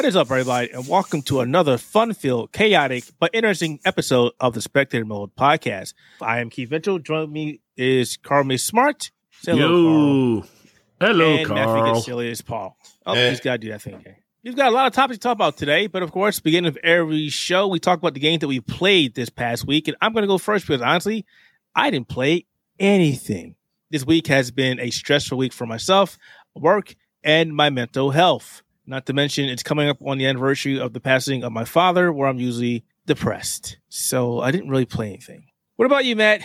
What is up, everybody, and welcome to another fun-filled, chaotic, but interesting episode of the Spectator Mode podcast. I am Keith Mitchell. Joining me is Carl May Smart. Say hello, Carl. Hello, and Carl. Matthew gets silly as Paul. Oh, Eh. he's got to do that thing again. We've got a lot of topics to talk about today, but of course, beginning of every show, we talk about the games that we played this past week. And I'm going to go first because honestly, I didn't play anything. This week has been a stressful week for myself, work, and my mental health. Not to mention, it's coming up on the anniversary of the passing of my father, where I'm usually depressed. So I didn't really play anything. What about you, Matt?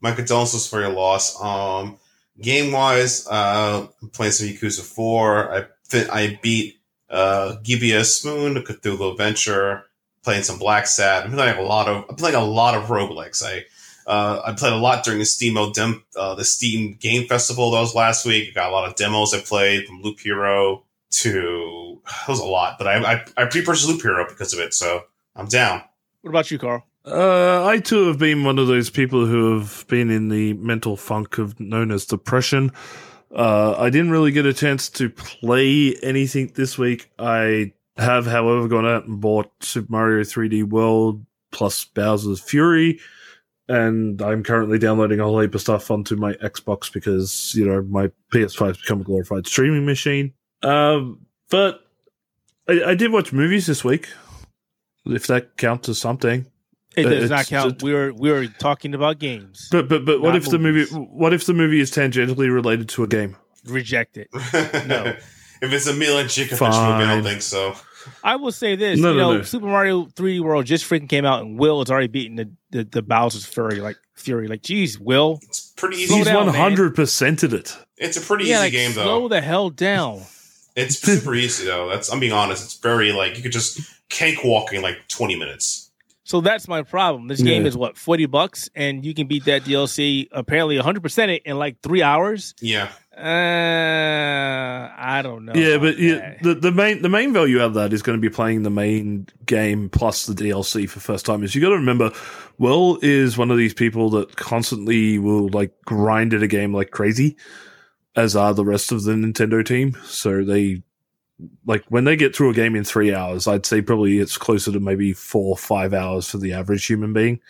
My condolences for your loss. Um, game wise, uh, I'm playing some Yakuza Four. I fit, I beat uh Gibeah Spoon, Cthulhu Adventure. Playing some Blacksad. I'm playing a lot of. I'm playing a lot of roguelikes. I uh, I played a lot during the Steam dem, uh, the Steam Game Festival that was last week. I got a lot of demos I played from Loop Hero to that was a lot, but I I, I pre-purchased Loop Hero because of it, so I'm down. What about you, Carl? Uh, I too have been one of those people who have been in the mental funk of known as depression. Uh, I didn't really get a chance to play anything this week. I have, however, gone out and bought Super Mario 3D World plus Bowser's Fury, and I'm currently downloading a whole heap of stuff onto my Xbox because you know my PS5 has become a glorified streaming machine. Um, but I, I did watch movies this week, if that counts as something. It Uh, does it's- not count. it- we were we were talking about games. But but but what Not if the movie? What if the movie is tangentially related to a game? Reject it. No. if it's a Milla Jovovich movie, I don't think so. I will say this. No, you no, know, no. Super Mario 3D World just freaking came out, and Will has already beaten the the, the Bowser's Fury. Like Fury, like geez, Will. It's pretty easy. He's down, one man. hundred percented it. It's a pretty yeah, easy like game though. slow the hell down. It's super easy though. That's I'm being honest. It's very like you could just cakewalk in like 20 minutes. So that's my problem. This game Yeah. is what forty bucks, and you can beat that DLC apparently one hundred percent in like three hours. Yeah. Uh, I don't know. yeah, but yeah, the the main the main value out of that is going to be playing the main game plus the DLC for first timers. You got to remember, Will is one of these people that constantly will like grind at a game like crazy, as are the rest of the Nintendo team. So they like when they get through a game in three hours, I'd say probably it's closer to maybe four or five hours for the average human being.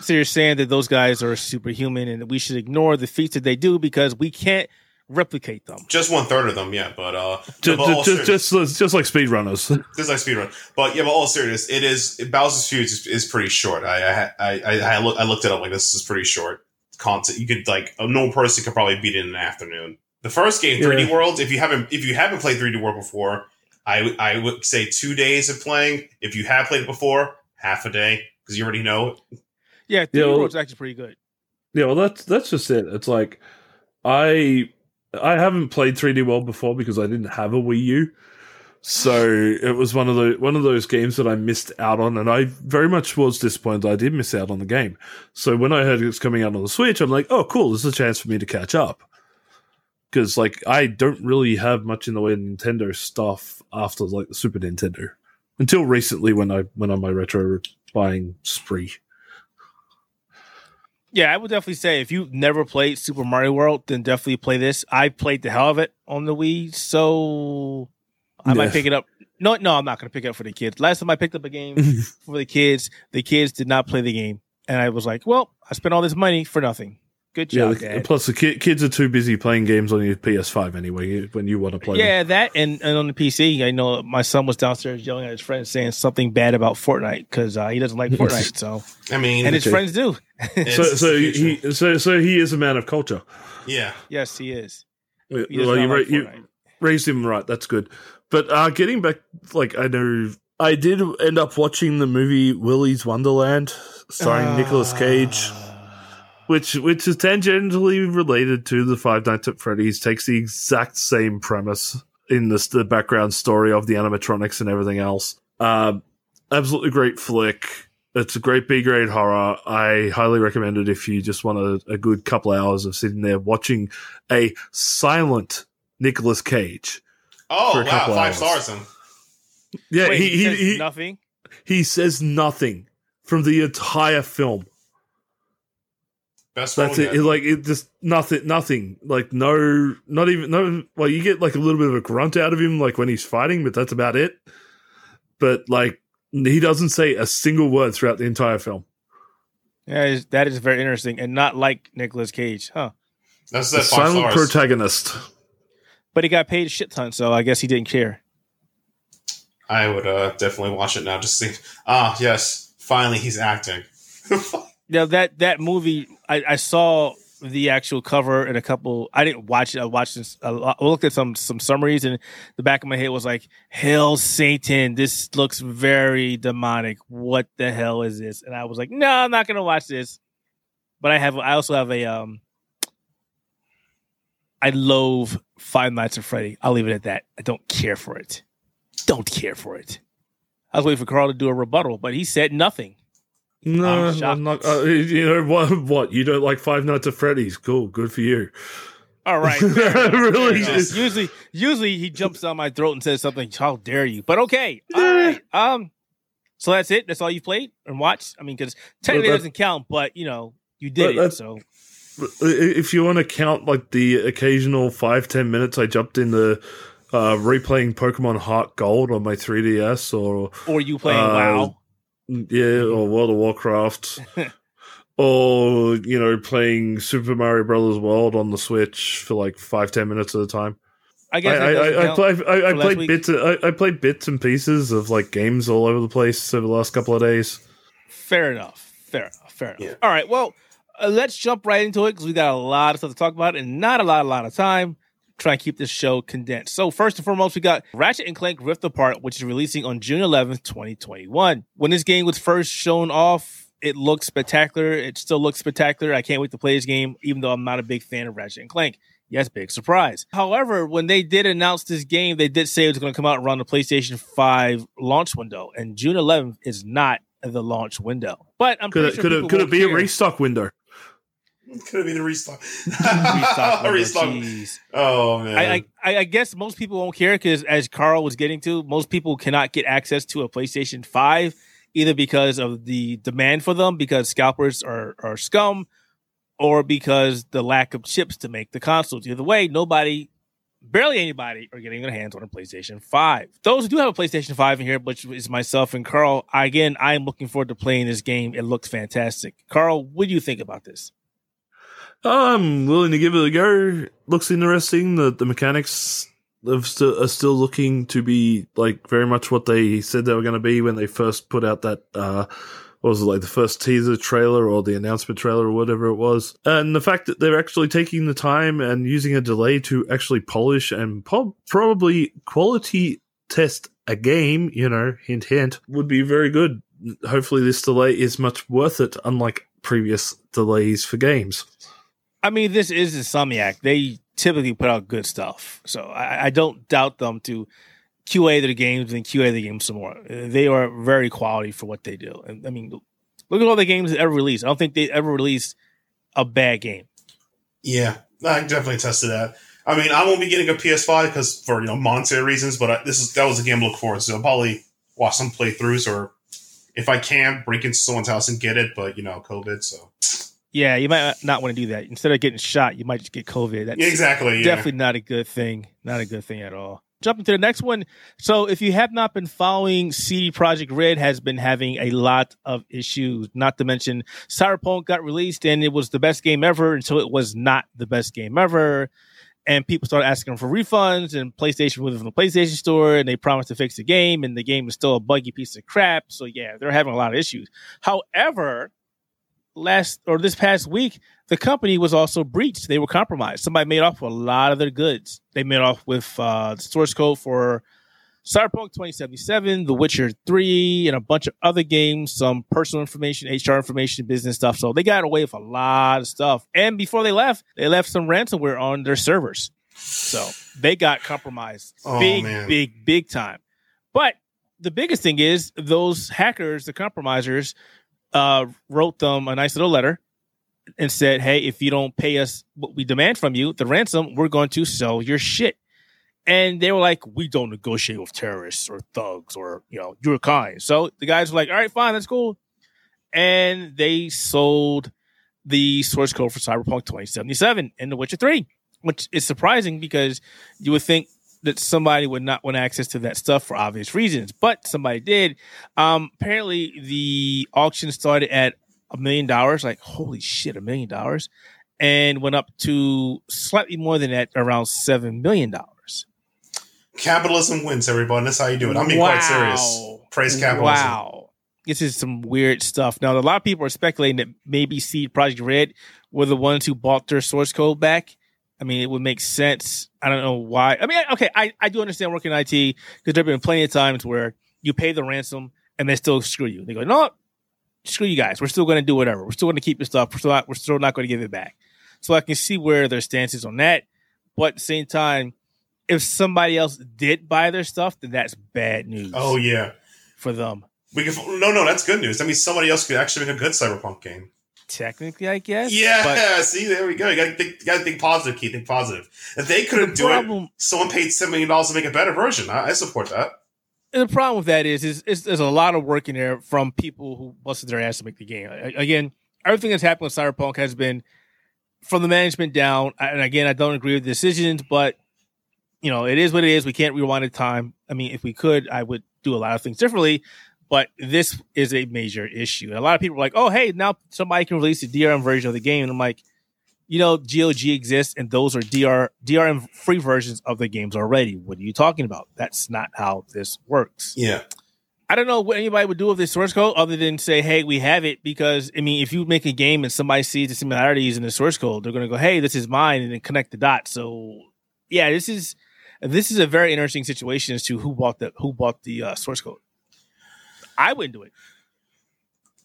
So you're saying that those guys are superhuman, and we should ignore the feats that they do because we can't replicate them. Just one third of them, yeah. But uh Just, but just, serious- just, just like speedrunners. just like speedrun. But yeah, but all serious, it is Bowser's Fury is, is pretty short. I I I I, I, look, I looked it up like this is pretty short content. You could like a normal person could probably beat it in an afternoon. The first game, 3D Yeah. World, if you haven't if you haven't played 3D World before, I I would say two days of playing. If you have played it before, half a day because you already know it. Yeah, 3D Yeah, well- World's actually pretty good. Yeah, well, that's that's just it. It's like I I haven't played 3D World before because I didn't have a Wii U, so it was one of the one of those games that I missed out on, and I very much was disappointed I did miss out on the game. So when I heard it's coming out on the Switch, I'm like, oh, cool, this is a chance for me to catch up. Because like I don't really have much in the way of Nintendo stuff after like the Super Nintendo until recently when I went on my retro buying spree. Yeah, I would definitely say if you've never played Super Mario World, then definitely play this. I played the hell of it on the Wii, so I might pick it up. No, no, I'm not going to pick it up for the kids. Last time I picked up a game for the kids, the kids did not play the game, and I was like, "Well, I spent all this money for nothing." Good Yeah, the- plus the ki- kids are too busy playing games on your PS5 anyway when you want to play. them. Yeah, that and, and on the PC, I know my son was downstairs yelling at his friends saying something bad about Fortnite because uh, he doesn't like Fortnite. So, I mean, and his Okay. friends do. So, so he, so, so he is a man of culture. yeah. yes, he is. Well, He does you, ra- like you raised him right. That's good. But uh, getting back, like I know, I did end up watching the movie Willy's Wonderland, starring Nicolas Cage, which which is tangentially related to the Five Nights at Freddy's. Takes the exact same premise in this the background story of the animatronics and everything else. Um, absolutely great flick. It's a great B grade horror. I highly recommend it if you just want a, a good couple hours of sitting there watching a silent Nicolas Cage. Oh For a wow, five hours. stars then. Yeah, Wait, he he, says he, nothing. he says nothing from the entire film. Best That's one it. Like it just nothing, nothing. Like no, not even no. Well, you get like a little bit of a grunt out of him, like when he's fighting, but that's about it. but like he doesn't say a single word throughout the entire film. Yeah, that is very interesting, and not like Nicolas Cage, huh? That's The that silent stars. protagonist. But he got paid a shit ton, so I guess he didn't care. I would uh, definitely watch it now. Just see. Ah, yes, finally he's acting. Yeah, that that movie, I, I saw the actual cover and a couple. I didn't watch it. I watched this. I looked at some some summaries, and the back of my head was like, "Hell, Satan! This looks very demonic. What the hell is this?" And I was like, "No, I'm not gonna watch this." But I have. I also have a. um I loathe Five Nights at Freddy. I'll leave it at that. I don't care for it. Don't care for it. I was waiting for Carl to do a rebuttal, but he said nothing. No, I'm. I'm not. Uh, you know what? What you don't like Five Nights at Freddy's? Cool, good for you. All right. fair enough, fair Really? Usually, usually he jumps down my throat and says something. How dare you? But okay. All right. Um. So that's it. That's all you played and watched. I mean, because technically it doesn't count, but you know you did it. So If you want to count like the occasional five ten minutes, I jumped into uh, replaying Pokemon Heart Gold on my 3DS or or you playing Uh, WoW. Yeah, or World of Warcraft, or you know, playing Super Mario Brothers World on the Switch for like five ten minutes at a time. I I guess I, that I, I, count. play, I, I for played week? bits. I, I played bits and pieces of like games all over the place over the last couple of days. Fair enough. Fair enough. Fair enough. Yeah. All right. Well, uh, let's jump right into it because we got a lot of stuff to talk about and not a lot, a lot of time. Try and keep this show condensed. So first and foremost, we got Ratchet and Clank Rift Apart, which is releasing on June 11th, 2021. When this game was first shown off, it looked spectacular. It still looks spectacular. I can't wait to play this game, even though I'm not a big fan of Ratchet and Clank. Yes, big surprise. However, when they did announce this game, they did say it was going to come out around the PlayStation 5 launch window, and June 11th is not the launch window. But I'm Could pretty it sure could it could it be a restock window? Could it be the restock? Restock restock. Oh man. I, I I guess most people won't care because, as Carl was getting to, most people cannot get access to a PlayStation Five either because of the demand for them, because scalpers are are scum, or because the lack of chips to make the consoles. Either way, nobody, barely anybody, are getting their hands on a PlayStation Five. Those who do have a PlayStation Five in here, which is myself and Carl, again, I am looking forward to playing this game. It looks fantastic. Carl, what do you think about this? I'm willing to give it a go. Looks interesting. The the mechanics st- are still looking to be like very much what they said they were going to be when they first put out that uh what was it like the first teaser trailer or the announcement trailer or whatever it was. And the fact that they're actually taking the time and using a delay to actually polish and po- probably quality test a game, you know, hint hint, would be very good. Hopefully this delay is much worth it unlike previous delays for games. I mean, this is Insomniac. They typically put out good stuff, so I, I don't doubt them to QA their games and QA the games some more. They are very quality for what they do. And I mean, look at all the games they ever released. I don't think they ever released a bad game. Yeah, I definitely attest to that. I mean, I won't be getting a PS5 because for you know monetary reasons, but I, this is that was a game to look forward to. I'll probably watch some playthroughs, or if I can, break into someone's house and get it. But you know, COVID, so Yeah, you might not want to do that. Instead of getting shot, you might just get COVID. That's yeah, exactly. Yeah. definitely not a good thing. Not a good thing at all. Jumping to the next one. So, if you have not been following, CD Projekt Red has been having a lot of issues. Not to mention, Cyberpunk got released and it was the best game ever until it was not the best game ever. And people started asking for refunds, and PlayStation went from the PlayStation Store, and they promised to fix the game, and the game is still a buggy piece of crap. So, yeah, they're having a lot of issues. However, last or this past week, the company was also breached. They were compromised. Somebody made off with a lot of their goods. They made off with uh, the source code for Cyberpunk 2077, The Witcher 3, and a bunch of other games, some personal information, HR information, business stuff. So they got away with a lot of stuff. And before they left, they left some ransomware on their servers. So they got compromised Oh, big, man. big, big time. But the biggest thing is those hackers, the compromisers, uh, wrote them a nice little letter and said, "Hey, if you don't pay us what we demand from you, the ransom, we're going to sell your shit." And they were like, "We don't negotiate with terrorists or thugs or you know your kind." So the guys were like, "All right, fine, that's cool," and they sold the source code for Cyberpunk 2077 and The Witcher 3, which is surprising because you would think that somebody would not want access to that stuff for obvious reasons, but somebody did. Um, apparently, the auction started at a million dollars. Like, holy shit, a million dollars, and went up to slightly more than that, around seven million dollars. Capitalism wins, everybody. That's how you do it. I'm being Wow. quite serious. Praise capitalism. Wow. This is some weird stuff. Now, a lot of people are speculating that maybe CD Projekt Red were the ones who bought their source code back. I mean, it would make sense. I don't know why. I mean, okay, I, I do understand working in IT because there have been plenty of times where you pay the ransom and they still screw you. They go, no, screw you guys. We're still going to do whatever. We're still going to keep your stuff. We're still not, we're still not going to give it back. So I can see where their stance is on that. But at the same time, if somebody else did buy their stuff, then that's bad news Oh yeah. for them. We can, no, no, that's good news. That means somebody else could actually make a good cyberpunk game. Technically, I guess. Yeah, But see, there we go. You gotta think, you gotta think positive, Keith. Think positive. If they couldn't the do it, someone paid seven million dollars to make a better version. I, I support that. And the problem with that is, is, is there's a lot of work in there from people who busted their ass to make the game. Again, everything that's happened with Cyberpunk has been from the management down. And again, I don't agree with the decisions, but you know, it is what it is. We can't rewind the time. I mean, if we could, I would do a lot of things differently. But this is a major issue. And a lot of people are like, oh, hey, now somebody can release a DRM version of the game. And I'm like, you know, GOG exists and those are DR DRM free versions of the games already. What are you talking about? That's not how this works. Yeah. I don't know what anybody would do with this source code other than say, hey, we have it. Because, I mean, if you make a game and somebody sees the similarities in the source code, they're going to go, hey, this is mine, and then connect the dots. So, yeah, this is this is a very interesting situation as to who bought the who bought the uh, source code. I wouldn't do it.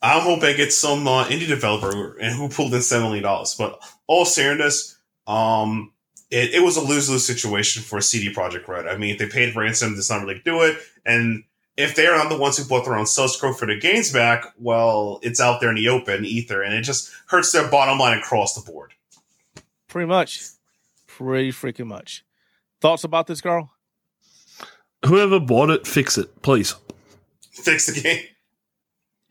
I'm hoping it's some uh, indie developer and who pulled in seven million dollars. But all seriousness, um, it, it was a lose lose situation for a CD Projekt Red. I mean, if they paid ransom, it's not really do it, and if they're not the ones who bought their own source code for the games back, well, it's out there in the open ether, and it just hurts their bottom line across the board. Pretty much. Pretty freaking much. Thoughts about this, Carl? Whoever bought it, fix it, please. Fix the game.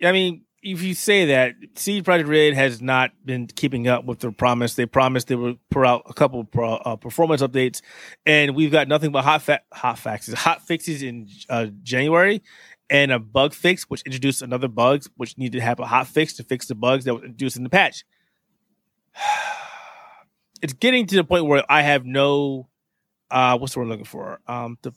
I mean, if you say that, CD Projekt Red has not been keeping up with their promise. They promised they would put out a couple pro, uh, performance updates, and we've got nothing but hot fa- hot fixes, hot fixes in uh, January, and a bug fix which introduced another bugs which needed to have a hot fix to fix the bugs that were introduced in the patch. It's getting to the point where I have no, uh, what's the word I'm looking for? Um, the,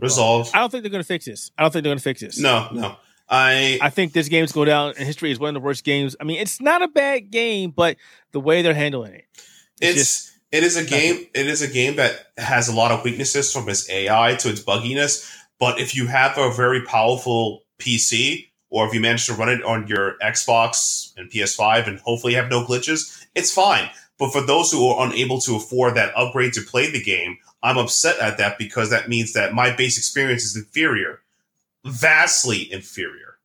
Resolve. I don't think they're going to fix this. I don't think they're going to fix this. No, no. I I think this game's go down in history is one of the worst games. I mean, it's not a bad game, but the way they're handling it, it's just- it is a game it is a game that has a lot of weaknesses from its AI to its bugginess. But if you have a very powerful PC, or if you manage to run it on your Xbox and PS5, and hopefully have no glitches, it's fine. But for those who are unable to afford that upgrade to play the game, I'm upset at that because that means that my base experience is inferior, vastly inferior.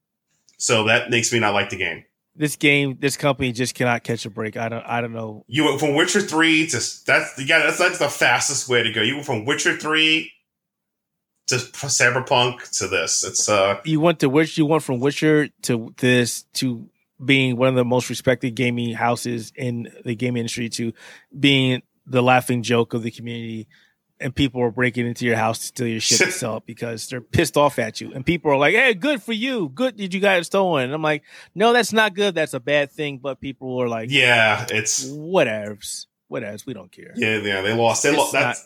So that makes me not like the game. this game, this company just cannot catch a break. I don't, I don't know. You went from Witcher three to that's yeah that's that's the fastest way to go. You went from Witcher three to Cyberpunk to this. It's uh You went to which you went from Witcher to this to being one of the most respected gaming houses in the gaming industry to being the laughing joke of the community. And people are breaking into your house to steal your shit to sell it because they're pissed off at you. And people are like, "Hey, good for you. Good did you it stolen." And I'm like, "No, that's not good. That's a bad thing." But people are like, yeah it's whatevs, whatevs. We don't care. yeah yeah they lost they lost that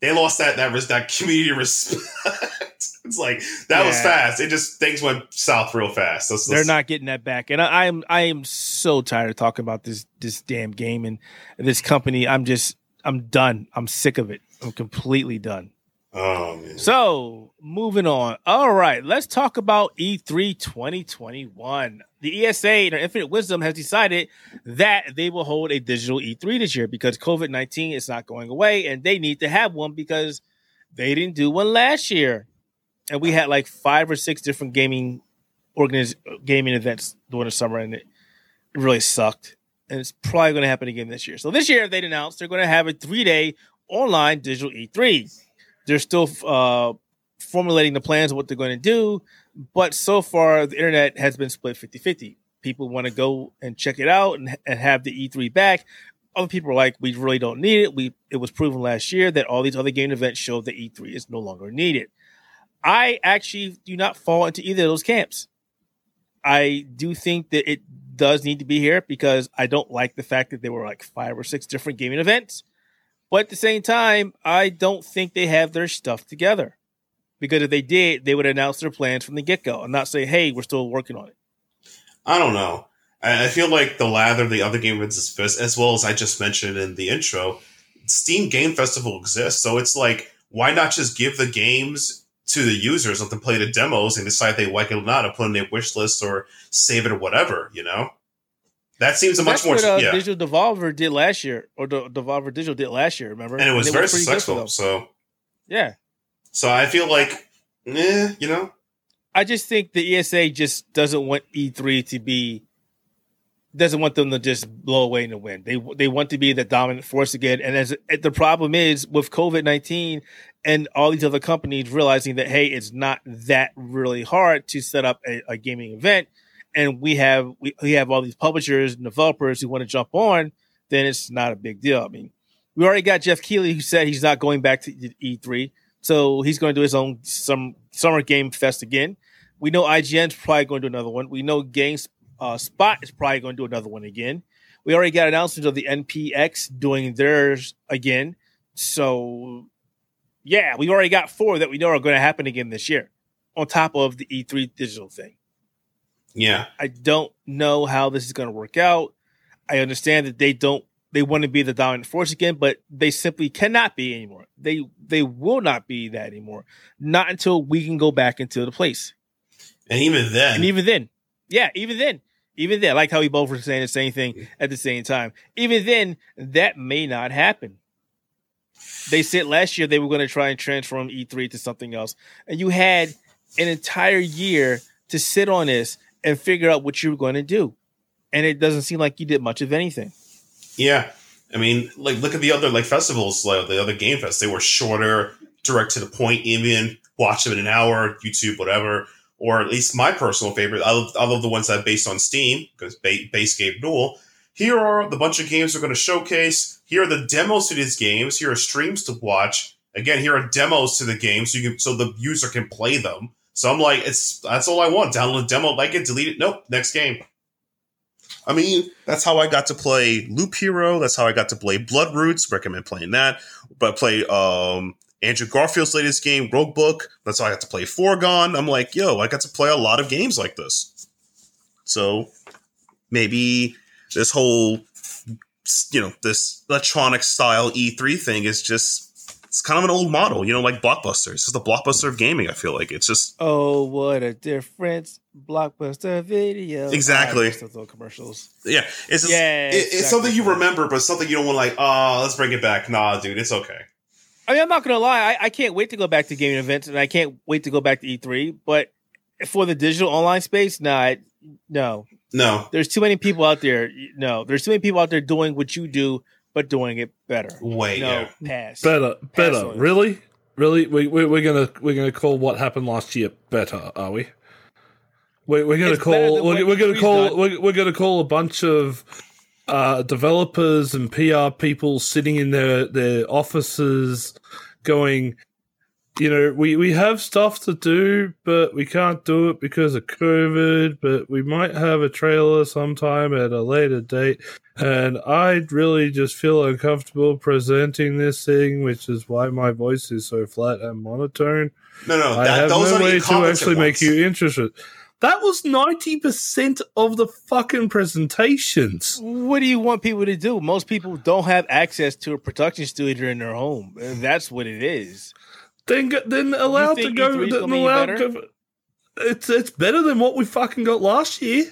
they lost that that that community respect. it's like that was fast. It just things went south real fast. Let's- They're let's- not getting that back, and I, I am I am so tired of talking about this this damn game and this company. I'm just I'm done. I'm sick of it. I'm completely done. Oh man. So moving on. All right, let's talk about E E3 2021. The ESA, in their infinite wisdom, has decided that they will hold a digital E3 this year because COVID 19 is not going away, and they need to have one because they didn't do one last year, and we had like five or six different gaming organiz- gaming events during the summer, and it really sucked. And it's probably going to happen again this year. So this year, they announced they're going to have a three day online digital E3 they're still uh, formulating the plans of what they're going to do. But so far, the internet has been split 50 50. People want to go and check it out and, and have the E3 back. Other people are like, we really don't need it. We it was proven last year that all these other game events show that E3 is no longer needed. I actually do not fall into either of those camps. I do think that it does need to be here because I don't like the fact that there were like five or six different gaming events. But at the same time, I don't think they have their stuff together. Because if they did, they would announce their plans from the get go and not say, hey, we're still working on it. I don't know. I feel like the lather the other game events is as well as I just mentioned in the intro. Steam Game Festival exists, so it's like, why not just give the games to the users, let them play the demos and decide they like it or not, and put in their wish list or save it or whatever, you know? That seems a much That's more what uh, yeah. Digital Devolver did last year, or the Devolver Digital did last year. Remember? and it was they very were pretty good for successful. So, Yeah, so I feel like, eh, you know, I just think the ESA just doesn't want E3 to be doesn't want them to just blow away in the wind. They they want to be the dominant force again. And as the problem is with COVID nineteen and all these other companies realizing that hey, it's not that really hard to set up a, a gaming event, and we have we, we have all these publishers and developers who want to jump on, then it's not a big deal. I mean, we already got Geoff Keighley who said he's not going back to E three, so he's going to do his own some summer game fest again. We know IGN's probably going to do another one. We know Games uh, Spot is probably going to do another one again. We already got announcements of the NPX doing theirs again. So, yeah, we've already got four that we know are going to happen again this year, on top of the E3 digital thing. Yeah. I don't know how this is going to work out. I understand that they don't they want to be the dominant force again, but they simply cannot be anymore. They they will not be that anymore. Not until we can go back into the place. And even then, And even then, yeah, even then, even then, I like how we both were saying the same thing mm-hmm. at the same time. Even then, that may not happen. They said last year they were going to try and transform E3 to something else, and you had an entire year to sit on this and figure out what you were going to do, and it doesn't seem like you did much of anything. Yeah, I mean, like look at the other like festivals, like the other game fest. They were shorter, direct to the point. Even watch them in an hour, YouTube, whatever. Or at least my personal favorite. I love, I love the ones that are based on Steam because ba- base game duel. Here are the bunch of games we're going to showcase. Here are the demos to these games. Here are streams to watch. Again, here are demos to the game, so you can so the user can play them. So I'm like, it's that's all I want. Download demo, like it, delete it. Nope, next game. I mean, that's how I got to play Loop Hero. That's how I got to play Bloodroots. Recommend playing that. But play um, Andrew Garfield's latest game, Roguebook. That's how I got to play Foregone. I'm like, yo, I got to play a lot of games like this. So maybe this whole, you know, this electronic style E3 thing is just. It's kind of an old model, you know, like Blockbuster. It's just the Blockbuster of gaming. I feel like it's just Oh, what a difference! Blockbuster video. Exactly. Used commercials. yeah, it's just, Yeah, it- it's something you remember, but something you don't want. Like, oh, let's bring it back. Nah, dude, it's okay. I mean, I'm not gonna lie. I, I can't wait to go back to gaming events, and I can't wait to go back to E3. But for the digital online space, nah, I- no. No, There's too many people out there. No, there's too many people out there doing what you do, but doing it better. wait, no, yeah. pass. Better, better. on it. Really, really. We, we we're gonna we're gonna call what happened last year better, are we? We, we're gonna It's call we're, we're gonna call we're, we're gonna call a bunch of uh, developers and PR people sitting in their their offices, going, you know, we we have stuff to do, but we can't do it because of COVID. But we might have a trailer sometime at a later date. And I really just feel uncomfortable presenting this thing, which is why my voice is so flat and monotone. No, no, I that, have those no are way to incompetent actually make you interested. That was 90% of the fucking presentations. What do you want people to do? Most people don't have access to a production studio in their home. That's what it is. Then, then allowed to go. Then allowed go it's, it's better than what we fucking got last year.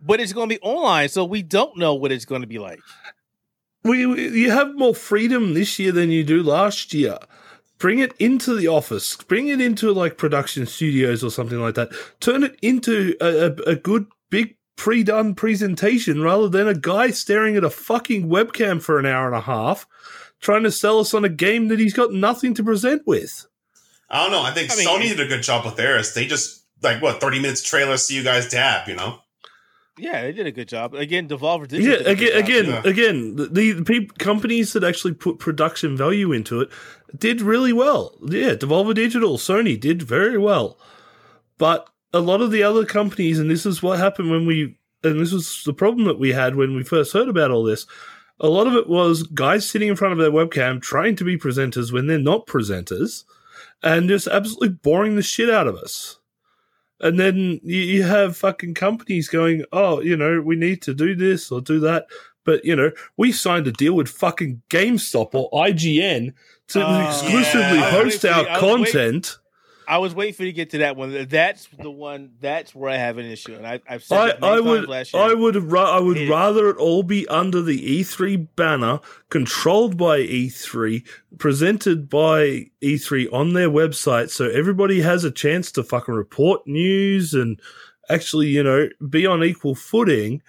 But it's going to be online, so we don't know what it's going to be like. we, we you have more freedom this year than you do last year. Bring it into the office. Bring it into like production studios or something like that. Turn it into a, a, a good big pre-done presentation rather than a guy staring at a fucking webcam for an hour and a half trying to sell us on a game that he's got nothing to present with. I don't know. I think I mean- Sony did a good job with theirs. They just like what thirty minutes trailer, see you guys dab. You know, Yeah, they did a good job. Again, Devolver did. Yeah, did a good again, job, again, yeah. again, the, the peop companies that actually put production value into it did really well. Yeah, Devolver Digital, Sony did very well, but a lot of the other companies, and this is what happened when we, and this was the problem that we had when we first heard about all this. A lot of it was guys sitting in front of their webcam trying to be presenters when they're not presenters, and just absolutely boring the shit out of us. And then you, you have fucking companies going, oh, you know, we need to do this or do that. But, you know, we signed a deal with fucking GameStop or IGN to Oh, exclusively yeah. host our content. I was waiting for you to get to that one. That's the one. That's where I have an issue, and I, I've said I, I times would, last year. I would, ra- I would It- rather it all be under the E3 banner, controlled by E3, presented by E3 on their website, so everybody has a chance to fucking report news and actually, you know, be on equal footing,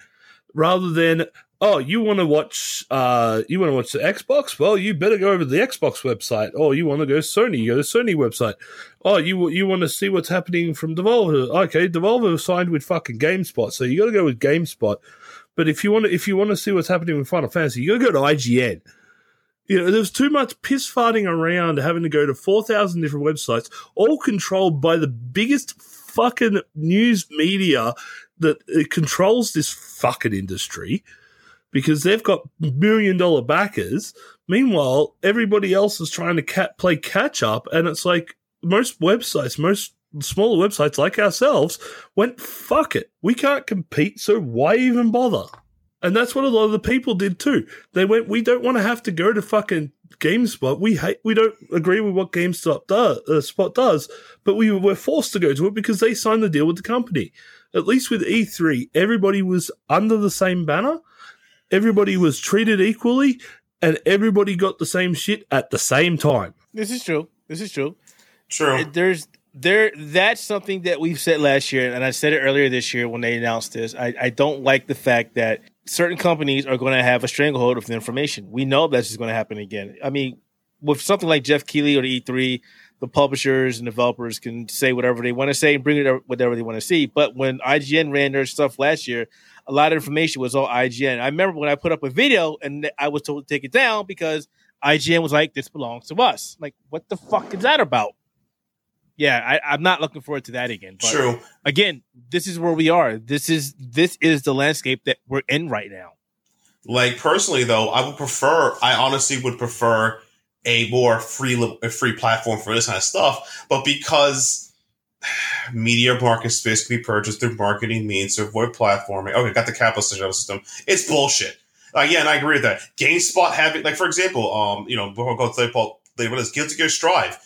rather than oh, you want to watch, uh, you want to watch the Xbox? Well, you better go over to the Xbox website. Oh, you want to go Sony? You go to Sony website. Oh, you you want to see what's happening from Devolver? Okay, Devolver signed with fucking GameSpot, so you got to go with GameSpot. But if you want to, if you want to see what's happening with Final Fantasy, you got to go to IGN. You know, there's too much piss farting around having to go to 4,000 different websites, all controlled by the biggest fucking news media that uh, controls this fucking industry because they've got million dollar backers. Meanwhile, everybody else is trying to play catch up, and it's like most websites, most smaller websites like ourselves went, fuck it. We can't compete, so why even bother? And that's what a lot of the people did too. They went, we don't want to have to go to fucking GameSpot. We hate, we don't agree with what GameSpot does, uh, Spot does, but we were forced to go to it because they signed the deal with the company. At least with E3, everybody was under the same banner. Everybody was treated equally and everybody got the same shit at the same time. this is true. This is true. True. There's there that's something that we've said last year and i said it earlier this year when they announced this i, I don't like the fact that certain companies are going to have a stranglehold of the information we know that's just going to happen again i mean with something like geoff keighley or the e3 the publishers and developers can say whatever they want to say and bring it whatever they want to see but when ign ran their stuff last year a lot of information was all ign i remember when i put up a video and i was told to take it down because ign was like this belongs to us like what the fuck is that about yeah, I, I'm not looking forward to that again. But True. again, this is where we are. This is this is the landscape that we're in right now. Like personally, though, I would prefer. I honestly would prefer a more free a free platform for this kind of stuff. But because media market space can be purchased through marketing means to avoid platforming. Okay, got the capital system. It's bullshit. Uh, yeah, and I agree with that. GameSpot having, like, for example, um, you know, before I go to Paul, what is Guilty Gear Strive.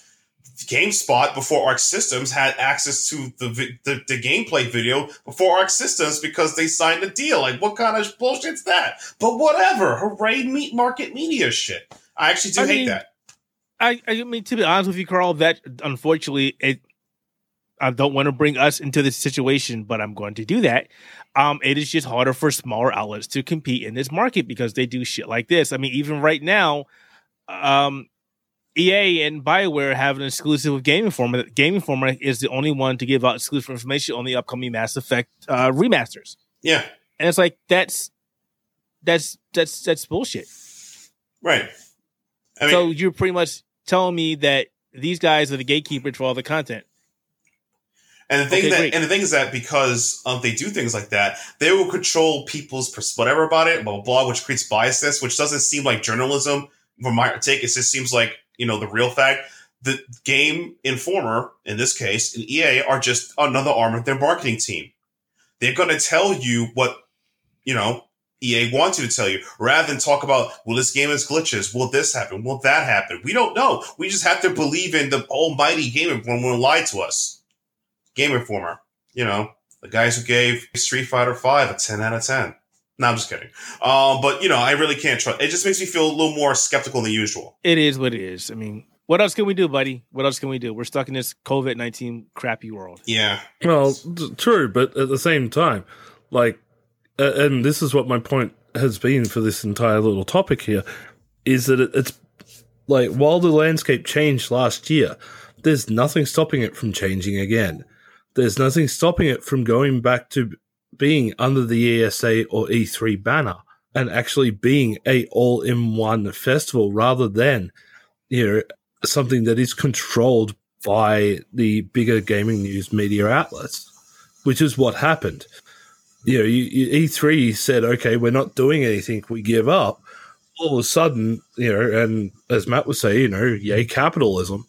GameSpot before Arc Systems had access to the, vi- the the gameplay video before Arc Systems because they signed a deal. Like, what kind of bullshit's that? But whatever, hooray, meat market media shit. I actually do I hate mean, that. I, I mean, to be honest with you, Carl, that unfortunately, it. I don't want to bring us into this situation, but I'm going to do that. Um, it is just harder for smaller outlets to compete in this market because they do shit like this. I mean, even right now, um, EA and Bioware have an exclusive with Game Informer. Game Informer is the only one to give out exclusive information on the upcoming Mass Effect uh, remasters. Yeah, and it's like that's that's that's that's bullshit. right. I mean, so you're pretty much telling me that these guys are the gatekeepers for all the content. And the thing Okay, that, great. and the thing is that because um, they do things like that, they will control people's pers- whatever about it, blah blah blah, which creates biasness, which doesn't seem like journalism. From my take, it just seems like you know the real fact. The game informer, in this case, and EA are just another arm of their marketing team. They're going to tell you what you know EA wants you to tell you, rather than talk about, well, this game has glitches. Will this happen? Will that happen? We don't know. We just have to believe in the almighty game informer won't lie to us. Game Informer, you know, the guys who gave Street Fighter Five a ten out of ten. No, I'm just kidding. Um, but you know, I really can't trust. It just makes me feel a little more skeptical than usual. It is what it is. I mean, what else can we do, buddy? What else can we do? We're stuck in this COVID nineteen crappy world. Yeah, Well, true, but at the same time, like, uh, and this is what my point has been for this entire little topic here, is that it, it's like while the landscape changed last year, there's nothing stopping it from changing again. There's nothing stopping it from going back to being under the ESA or E3 banner and actually being a all-in-one festival rather than you know something that is controlled by the bigger gaming news media outlets, which is what happened. You know, you, you, E3 said, "Okay, we're not doing anything. We give up." All of a sudden, you know, and as Matt would say, you know, yay capitalism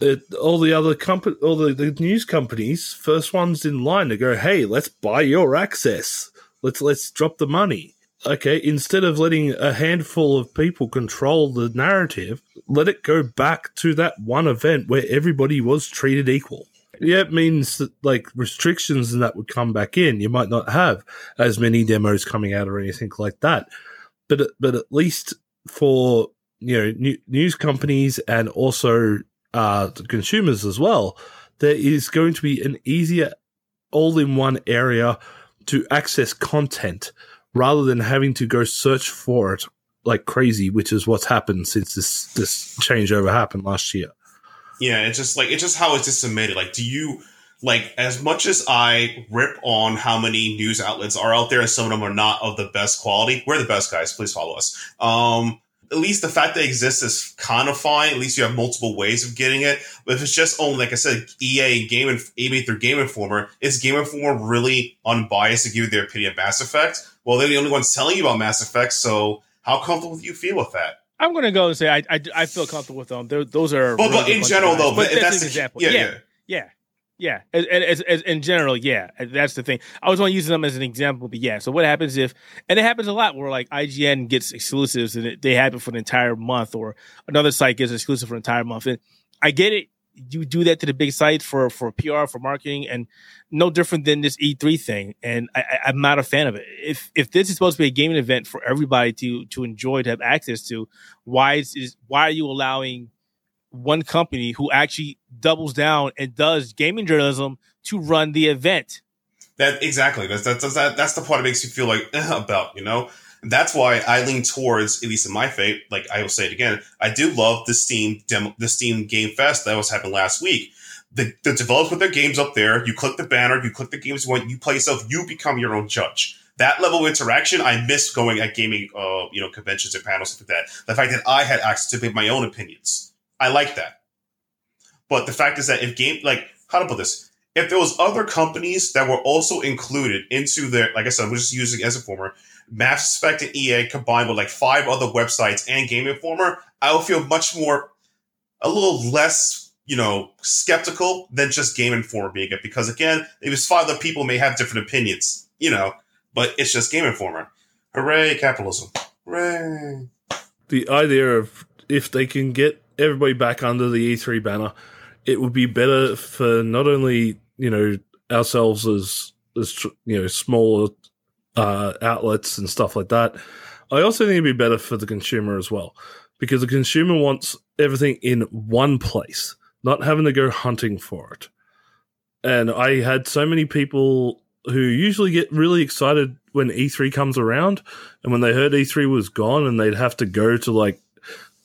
it, all the other company, all the, the news companies, first ones in line to go, hey, let's buy your access. Let's let's drop the money. Okay, instead of letting a handful of people control the narrative, let it go back to that one event where everybody was treated equal. Yeah, it means that like restrictions and that would come back in. You might not have as many demos coming out or anything like that, but but at least for you know news companies and also uh, consumers as well, there is going to be an easier all in one area to access content rather than having to go search for it like crazy, which is what's happened since this this changeover happened last year. Yeah, it's just like it's just how it's disseminated. Like, do you like as much as I rip on how many news outlets are out there and some of them are not of the best quality? We're the best guys. Please follow us. Um, at least the fact that it exists is kind of fine. At least you have multiple ways of getting it. But if it's just only, like I said, EA Game and EA through Game Informer, is Game Informer really unbiased to give you their opinion of Mass Effect? Well, they're the only ones telling you about Mass Effect. So how comfortable do you feel with that? I'm going to go and say I, I, I feel comfortable with them. They're, those are. Well, really but in general, though, but that's, that's an example. Yeah, yeah, yeah. yeah. Yeah, as, as, as, in general, yeah, that's the thing. I was only using them as an example, but yeah. So what happens if, and it happens a lot where like IGN gets exclusives and they happen for an entire month, or another site gets exclusive for an entire month. And I get it, you do that to the big sites for for PR for marketing, and no different than this E3 thing. And I, I'm not a fan of it. If if this is supposed to be a gaming event for everybody to to enjoy to have access to, why is, is why are you allowing one company who actually doubles down and does gaming journalism to run the event. That exactly. That's that's that, that's the part that makes you feel like eh, about you know. That's why I lean towards, at least in my fate, like I will say it again, I do love the Steam demo, the Steam Game Fest that was happening last week. The, the developers put their games up there. You click the banner, you click the games you want, you play yourself, you become your own judge. That level of interaction, I miss going at gaming, uh, you know, conventions and panels like that. The fact that I had access to my own opinions. I like that. But the fact is that if game like how to put this, if there was other companies that were also included into their, like I said, we're just using as a former Mass Effect and EA combined with like five other websites and Game Informer, I would feel much more, a little less, you know, skeptical than just Game Informer being it. Because again, it was five other people may have different opinions, you know, but it's just Game Informer. Hooray, capitalism! Hooray! The idea of if they can get everybody back under the E3 banner, it would be better for not only you know ourselves as as you know smaller uh, outlets and stuff like that. I also think it'd be better for the consumer as well, because the consumer wants everything in one place, not having to go hunting for it. And I had so many people who usually get really excited when E3 comes around, and when they heard E3 was gone, and they'd have to go to like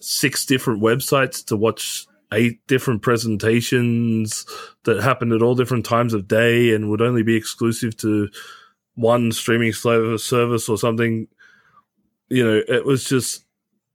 six different websites to watch eight different presentations that happened at all different times of day and would only be exclusive to one streaming service or something. You know, it was just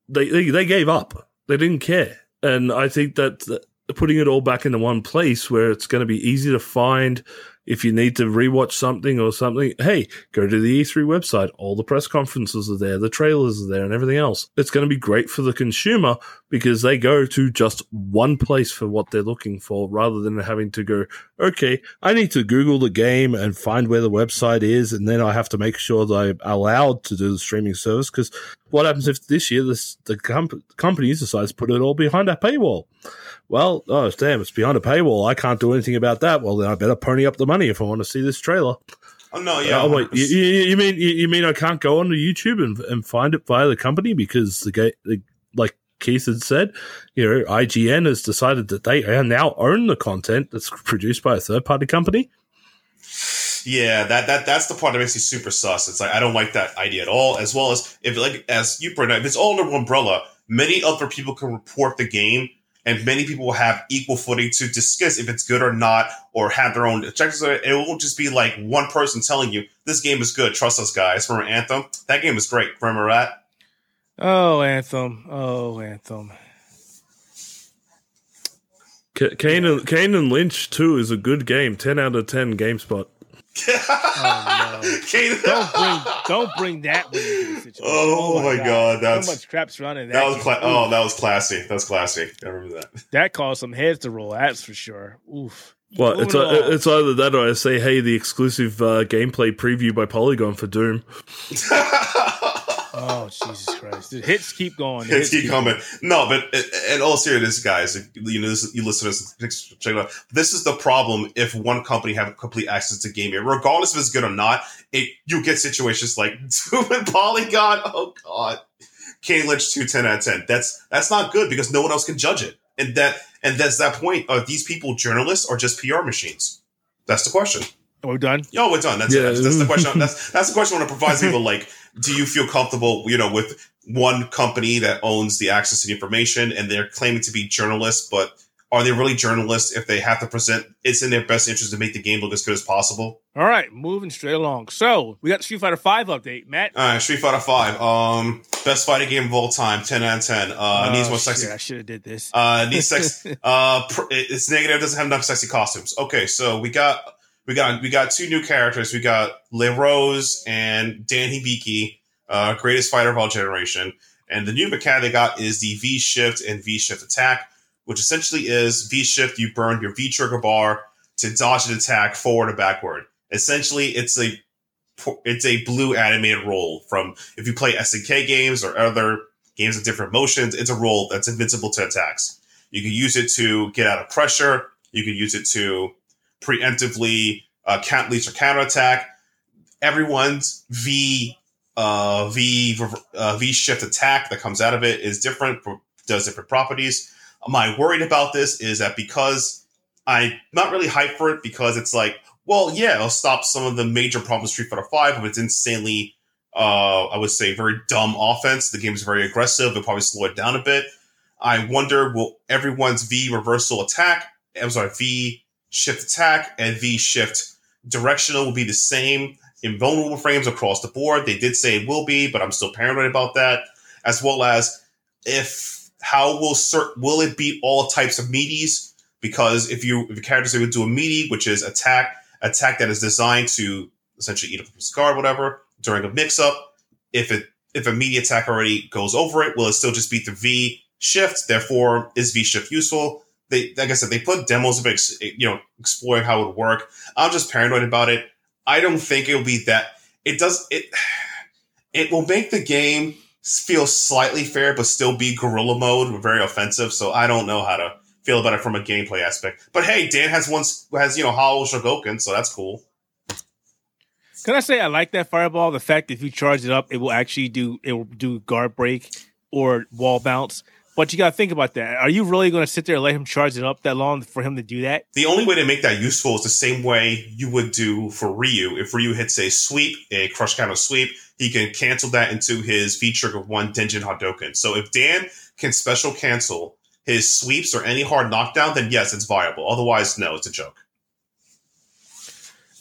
they, they, they gave up. They didn't care, and I think that putting it all back into one place where it's going to be easy to find if you need to rewatch something or something, hey, go to the E3 website. All the press conferences are there, the trailers are there, and everything else. It's going to be great for the consumer because they go to just one place for what they're looking for rather than having to go, okay, I need to Google the game and find where the website is, and then I have to make sure that I'm allowed to do the streaming service. Because what happens if this year this, the comp- company decides to put it all behind a paywall? Well, oh damn, it's behind a paywall. I can't do anything about that. Well, then I better pony up the money if I want to see this trailer. Oh no, uh, yeah. Oh, wait, you, you, mean you, mean I can't go onto YouTube and, and find it via the company because the, the like Keith had said, you know, IGN has decided that they now own the content that's produced by a third party company. Yeah, that, that that's the part that makes me super sus. It's like I don't like that idea at all. As well as if like as you bring up, if it's all under one umbrella, many other people can report the game and many people will have equal footing to discuss if it's good or not, or have their own objectives. It won't just be like one person telling you this game is good. Trust us, guys. Remember Anthem? That game is great. Remember that? Oh, Anthem. Oh, Anthem. Kane and, Kane and Lynch 2 is a good game. 10 out of 10 GameSpot. Oh, no. don't bring don't bring that one into the situation. Oh, oh my god, god. that's so much crap surrounding that. That was cla- oh, that was classy. That's was classy. I remember that. That caused some heads to roll. That's for sure. Oof. Well, it's a, it's either that or I say, hey, the exclusive uh, gameplay preview by Polygon for Doom. Oh Jesus Christ! The hits keep going. hits, hits, keep coming. No, but in all seriousness, guys, you know, this, you listeners, check it out. This is the problem if one company have complete access to gaming, regardless if it's good or not. It you get situations like Doom and Polygon. Oh God, Kane Lynch two ten out of ten. That's that's not good because no one else can judge it, and that and that's that point. Are these people journalists or just PR machines? That's the question. We're done. Oh, we're done. That's yeah. it. That's the question. That's that's the question when it provides people like, do you feel comfortable, you know, with one company that owns the access to the information and they're claiming to be journalists, but are they really journalists if they have to present it's in their best interest to make the game look as good as possible? All right, moving straight along. So we got Street Fighter Five update, Matt. All right, Street Fighter Five, um, best fighting game of all time, ten out of ten. Uh, oh, needs more sexy. Shit, I should have did this. Uh, needs sex. uh, pr- it's negative. Doesn't have enough sexy costumes. Okay, so we got we got we got two new characters. We got Le Rose and Dan Hibiki, uh, greatest fighter of all generation. And the new mechanic they got is the V shift and V shift attack, which essentially is V shift. You burn your V trigger bar to dodge an attack forward or backward. Essentially, it's a it's a blue animated roll from if you play SNK games or other games with different motions. It's a roll that's invincible to attacks. You can use it to get out of pressure. You can use it to preemptively uh, count leech or counterattack. Everyone's V uh, V uh, V shift attack that comes out of it is different, does different properties. My worried about this is that because I'm not really hyped for it because it's like, well, yeah, it'll stop some of the major problems Street Fighter Five, but it's insanely, uh, I would say, very dumb offense. The game is very aggressive. It'll probably slow it down a bit. I wonder, will everyone's V reversal attack? I'm sorry, V shift attack and V shift directional will be the same in vulnerable frames across the board. They did say it will be, but I'm still paranoid about that. As well as if how will cert, will it beat all types of meaties? Because if you if your characters able to do a meaty, which is attack attack that is designed to essentially eat up a scar, or whatever, during a mix up, if it if a meaty attack already goes over it, will it still just beat the V shift? Therefore, is V shift useful? They like I said, they put demos of ex, you know exploring how it would work. I'm just paranoid about it. I don't think it'll be that. It does it. It will make the game feel slightly fair, but still be guerrilla mode, very offensive. So I don't know how to feel about it from a gameplay aspect. But hey, Dan has once has you know Hollow Shogoken, so that's cool. Can I say I like that fireball? The fact that if you charge it up, it will actually do it will do guard break or wall bounce. But you got to think about that. Are you really going to sit there and let him charge it up that long for him to do that? The only way to make that useful is the same way you would do for Ryu. If Ryu hits a sweep, a crush counter sweep, he can cancel that into his V trigger one Denjin Hadoken. So if Dan can special cancel his sweeps or any hard knockdown, then yes, it's viable. Otherwise, no, it's a joke.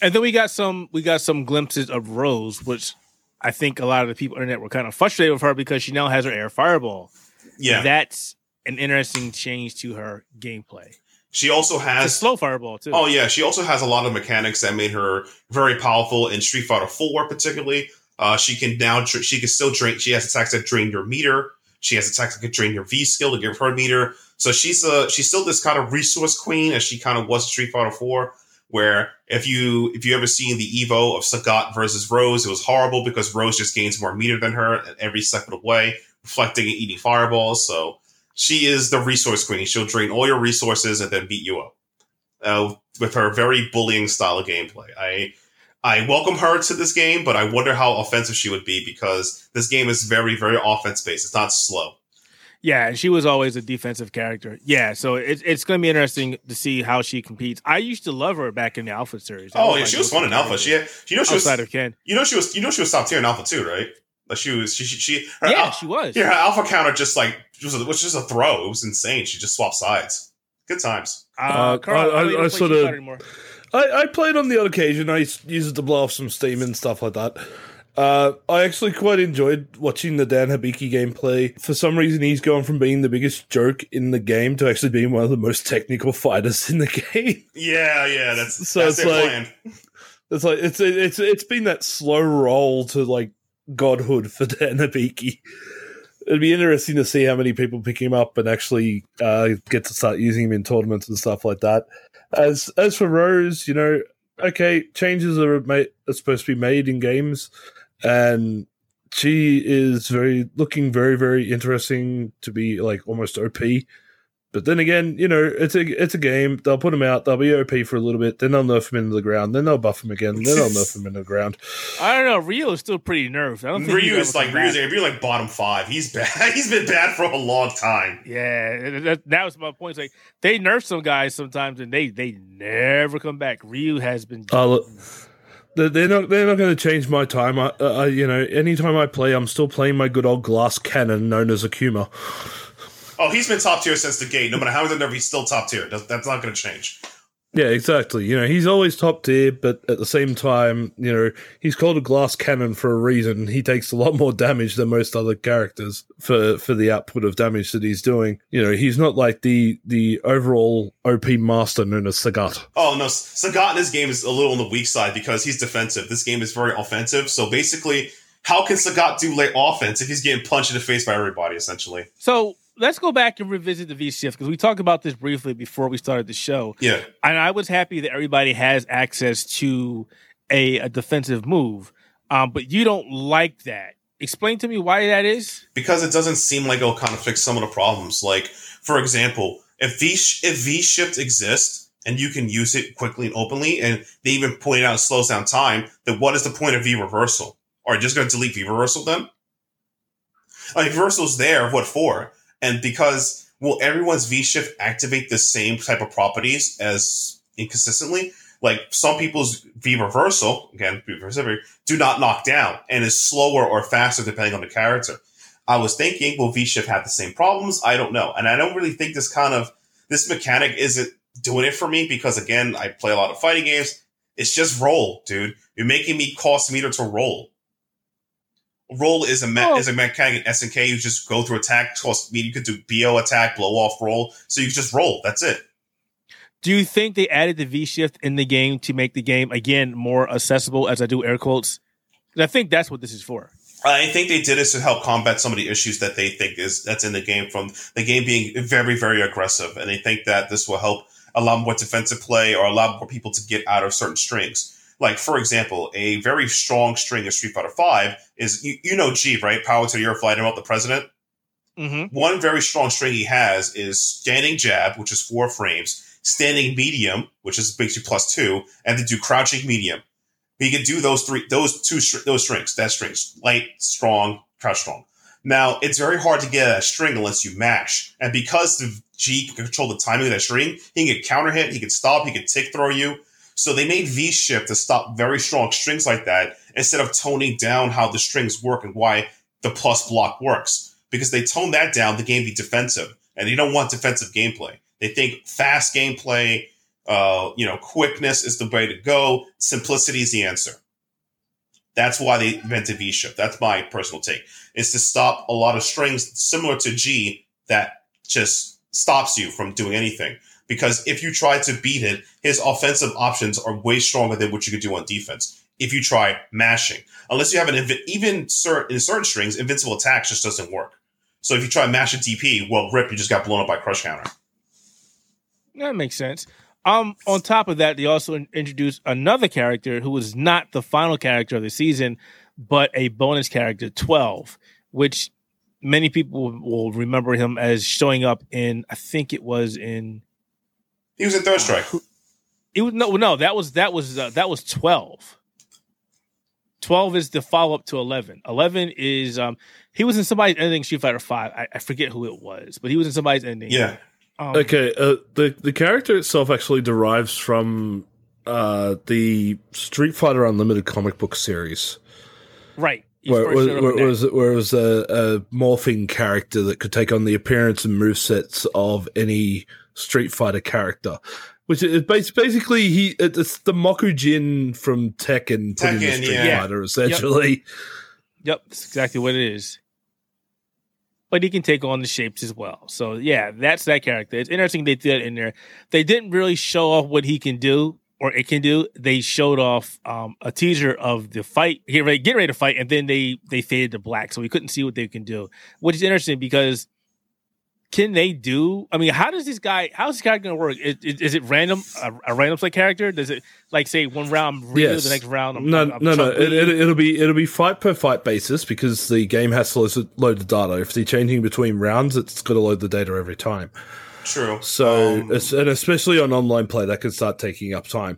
And then we got some we got some glimpses of Rose, which I think a lot of the people on the internet were kind of frustrated with her because she now has her air fireball yeah, that's an interesting change to her gameplay. She also has slow fireball too. Oh yeah, she also has a lot of mechanics that made her very powerful in Street Fighter Four, particularly. Uh, she can now she can still drain. She has attacks that drain your meter. She has attacks that can drain your V skill to give her meter. So she's a she's still this kind of resource queen as she kind of was in Street Fighter Four. Where if you if you ever seen the Evo of Sagat versus Rose, it was horrible because Rose just gains more meter than her every step of the way reflecting and eating fireballs. So she is the resource queen. She'll drain all your resources and then beat you up uh, with her very bullying style of gameplay. I I welcome her to this game, but I wonder how offensive she would be because this game is very very offense based. It's not slow. Yeah, and she was always a defensive character. Yeah, so it, it's going to be interesting to see how she competes. I used to love her back in the Alpha series. oh yeah, she was fun in Alpha. She, had, you know, she outside was of Ken. You know, she was you know she was top tier in Alpha too, right? Like she was, she, she, she her yeah, al- she was. yeah, her alpha counter just like was, was just a throw. It was insane. She just swapped sides. Good times. Uh, Uh, Carl, I- I- I sorta- Street Fighter anymore. I, I played on the odd occasion. I used it to blow off some steam and stuff like that. Uh, I actually quite enjoyed watching the Dan Hibiki gameplay. For some reason, he's gone from being the biggest joke in the game to actually being one of the most technical fighters in the game. Yeah, yeah. That's So that's it's their like- plan. It's like it's it's it's been that slow roll to like godhood for Dan. It'd be interesting to see how many people pick him up and actually uh, get to start using him in tournaments and stuff like that. As as for Rose, you know, okay, changes are made are supposed to be made in games, and she is very looking very very interesting to be like almost OP. But then again, you know, it's a it's a game. They'll put him out. They'll be OP for a little bit. Then they'll nerf him into the ground. Then they'll buff him again. Then they'll nerf him into the ground. I don't know. Ryu is still pretty nerfed. I don't think Ryu is like come Ryu's back. Ryu like bottom five. He's bad. He's been bad for a long time. Yeah, that, that was my point. It's like they nerf some guys sometimes, and they they never come back. Ryu has been. Oh, look, they're they're not they're not going to change my time. I, uh, I, you know, anytime I play, I'm still playing my good old glass cannon known as Akuma. Oh, he's been top tier since the gate. No matter how many he's still top tier. That's, that's not going to change. Yeah, exactly. You know, he's always top tier, but at the same time, you know, he's called a glass cannon for a reason. He takes a lot more damage than most other characters for for the output of damage that he's doing. You know, he's not like the the overall OP master known as Sagat. Oh no, Sagat in this game is a little on the weak side because he's defensive. This game is very offensive. So basically, how can Sagat do late offense if he's getting punched in the face by everybody? Essentially, So let's go back and revisit the V shift because we talked about this briefly before we started the show, yeah. and I was happy that everybody has access to a, a defensive move, um, but you don't like that. Explain to me why that is. because it doesn't seem like it'll kind of fix some of the problems. Like, for example, if V if V shift exists and you can use it quickly and openly, and they even pointed out it slows down time, then what is the point of V reversal? Are you just going to delete reversal then? Like, reversal's there. What for? And because will everyone's V shift activate the same type of properties as inconsistently? Like some people's V reversal, again, be specific, do not knock down and is slower or faster depending on the character. I was thinking, will V Shift have the same problems? I don't know. And I don't really think this kind of this mechanic isn't doing it for me because again, I play a lot of fighting games. It's just roll, dude. You're making me cost meter to roll. Roll is a me- Oh. is a mechanic in SNK. You just go through attack, cost meter. You could do BO attack, blow off, roll. So you just roll. That's it. Do you think they added the V shift in the game to make the game again more accessible? As I do air quotes, I think that's what this is for. I think they did this to help combat some of the issues that they think is that's in the game from the game being very, very aggressive, and they think that this will help allow more defensive play or allow more people to get out of certain strings. Like for example, a very strong string of Street Fighter Five is you, you know G right? Power to the Earth, light him the president. Mm-hmm. One very strong string he has is standing jab, which is four frames, standing medium, which is makes you plus two, and then do crouching medium. He can do those three, those two, those strings. That strings, light, strong, crouch strong. Now it's very hard to get a string unless you mash, and because the G can control the timing of that string, he can counter hit, he can stop, he can tick throw you. So they made V shift to stop very strong strings like that instead of toning down how the strings work and why the plus block works. Because they tone that down, the game be defensive, and they don't want defensive gameplay. They think fast gameplay, uh, you know, quickness is the way to go. Simplicity is the answer. That's why they invented V shift. That's my personal take. Is to stop a lot of strings similar to G that just stops you from doing anything. Because if you try to beat it, his offensive options are way stronger than what you could do on defense. If you try mashing, unless you have an even in certain strings, invincible attacks just doesn't work. So if you try mash a DP, well, rip, you just got blown up by crush counter. That makes sense. Um, on top of that, they also in- introduced another character who was not the final character of the season, but a bonus character, Twelve, which many people will remember him as showing up in. I think it was in. He was in Third Strike. It was no, no. That was that was uh, that was twelve. Twelve is the follow up to eleven. Eleven is um he was in somebody's ending Street Fighter Five. I, I forget who it was, but he was in somebody's ending. Yeah. Um, Okay, uh, the the character itself actually derives from uh, the Street Fighter Unlimited comic book series. Right. He Where, where, where, in it that. was, where it was a, a morphing character that could take on the appearance and movesets of any Street Fighter character. Which is basically he it's the Mokujin from Tekken put into Street yeah. Fighter essentially. Yep, that's exactly what it is. But he can take on the shapes as well. So yeah, that's that character. It's interesting they did that in there. They didn't really show off what he can do or it can do. They showed off um, a teaser of the fight, get ready, get ready to fight, and then they they faded to black, so we couldn't see what they can do. Which is interesting because can they do? I mean, how does this guy? How's this guy going to work? Is, is, is it random? A, a random play character? Does it like say one round I'm Ryu, Yes. the next round I'm, No, I'm, I'm no, no. It, Li? it, it'll be it'll be fight per fight basis because the game has to load, load the data. If they're changing between rounds, it's got to load the data every time. True. So, Um, and especially on online play, that can start taking up time.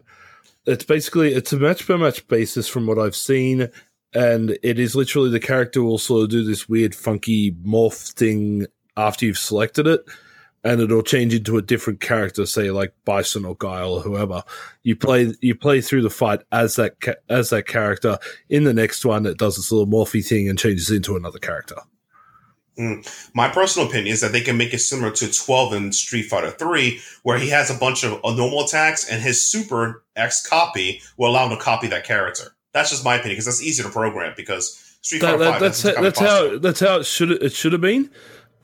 It's basically it's a match per match basis from what I've seen, and it is literally the character will sort of do this weird, funky morph thing after you've selected it, and it'll change into a different character, say like Bison or Guile or whoever. You play you play through the fight as that ca- as that character. In the next one, it does this little morphy thing and changes into another character. my personal opinion is that they can make it similar to 12 in Street Fighter 3, where he has a bunch of uh, normal attacks and his super X copy will allow him to copy that character. That's just my opinion because that's easier to program because Street That, Fighter that, 5 that's that's how that's how it should it should have been.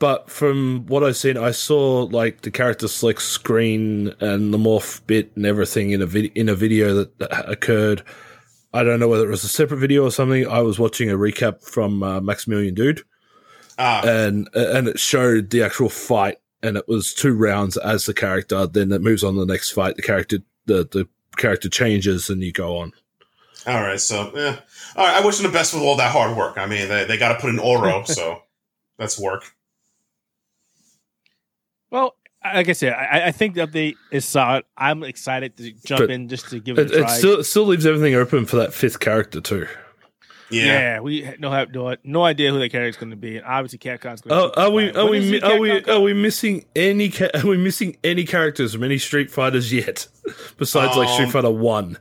But from what I've seen, I saw like the character select screen and the morph bit and everything in a vid- in a video that, that occurred. I don't know whether it was a separate video or something. I was watching a recap from uh, Maximilian Dood, Ah, and and it showed the actual fight, and it was two rounds as the character. Then it moves on to the next fight. The character the the character changes, and you go on. all right. So, yeah. All right. I wish them the best with all that hard work. I mean, they, they got to put in Oro, so that's work. Well, like I said, I, I think the update is solid. I'm excited to jump But in just to give it, It, a it try. still it still leaves everything open for that fifth character too. Yeah. yeah. we no have no, no idea who that character is going to be, and obviously Capcom's going Oh, to. are we are we are we are we missing any ca- are we missing any characters from any Street Fighters yet? Besides like Street Um, Fighter One.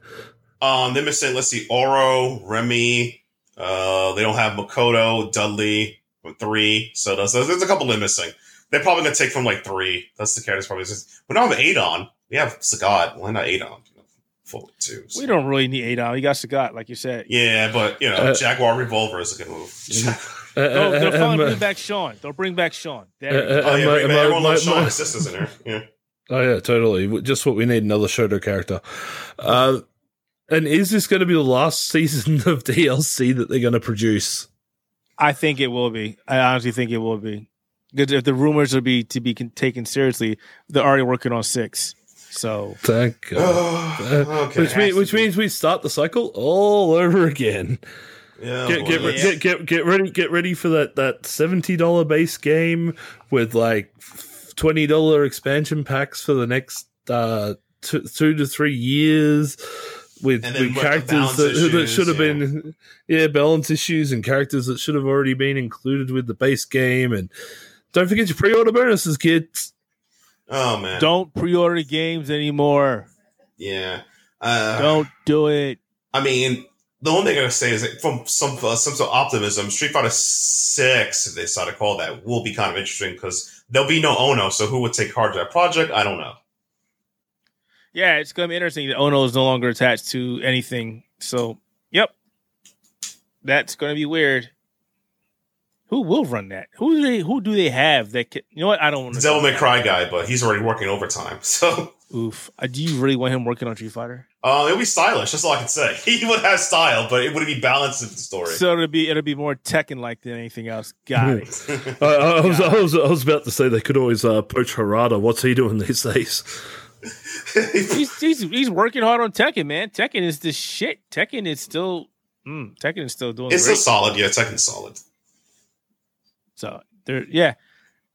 Um, they're missing, let's see, Oro, Remy. Uh, they don't have Makoto, Dudley from three. So there's, there's a couple they're missing. They're probably going to take from like three. That's the characters probably. But now we have Adon. We have Sagat. Why not Adon? Full two. So. We don't really need Adon. You got Sagat, like you said. Yeah, but you know, Uh, Jaguar Revolver is a good move. Uh, They'll, they'll uh, finally um, bring back Sean. They'll bring back Sean. There uh, uh, oh yeah, my- bring my- everyone loves Sean. my- His sister's in there. Yeah. Oh yeah, totally. Just what we need another Shoto character. Uh, and is this going to be the last season of DLC that they're going to produce? I think it will be. I honestly think it will be. Because if the rumors are be to be taken seriously, they're already working on six. So Thank God. Okay. which means which means we start the cycle all over again. yeah, get, get, re- get get get ready get ready for that that seventy dollar base game with like twenty dollar expansion packs for the next uh two, two to three years with, with characters balance that, that should have yeah. been yeah balance issues and characters that should have already been included with the base game and don't forget your pre-order bonuses kids Oh man. don't pre-order games anymore. Yeah. Uh, Don't do it. I mean, the only thing I'm gonna say is that from some uh, some sort of optimism, Street Fighter Six, if they decide to call that, will be kind of interesting because there'll be no Ono. So who would take charge of that project? I don't know. Yeah, it's gonna be interesting that Ono is no longer attached to anything. So, yep, that's gonna be weird. Who will run that? Who do they? Who do they have that? Can, you know what? I don't want The to. Devil May Cry guy, but he's already working overtime. So Oof. Uh, do you really want him working on Street Fighter? uh, it'll be stylish. That's all I can say. He would have style, but it wouldn't be balanced in the story. So it'll be it'll be more Tekken like than anything else. Got it. I, I, was, I, was, I was about to say they could always uh, poach Harada. What's he doing these days? he's, he's he's working hard on Tekken, man. Tekken is the shit. Tekken is still. Mm, Tekken is still doing. it's great. still solid. Yeah, Tekken's solid. So there, yeah,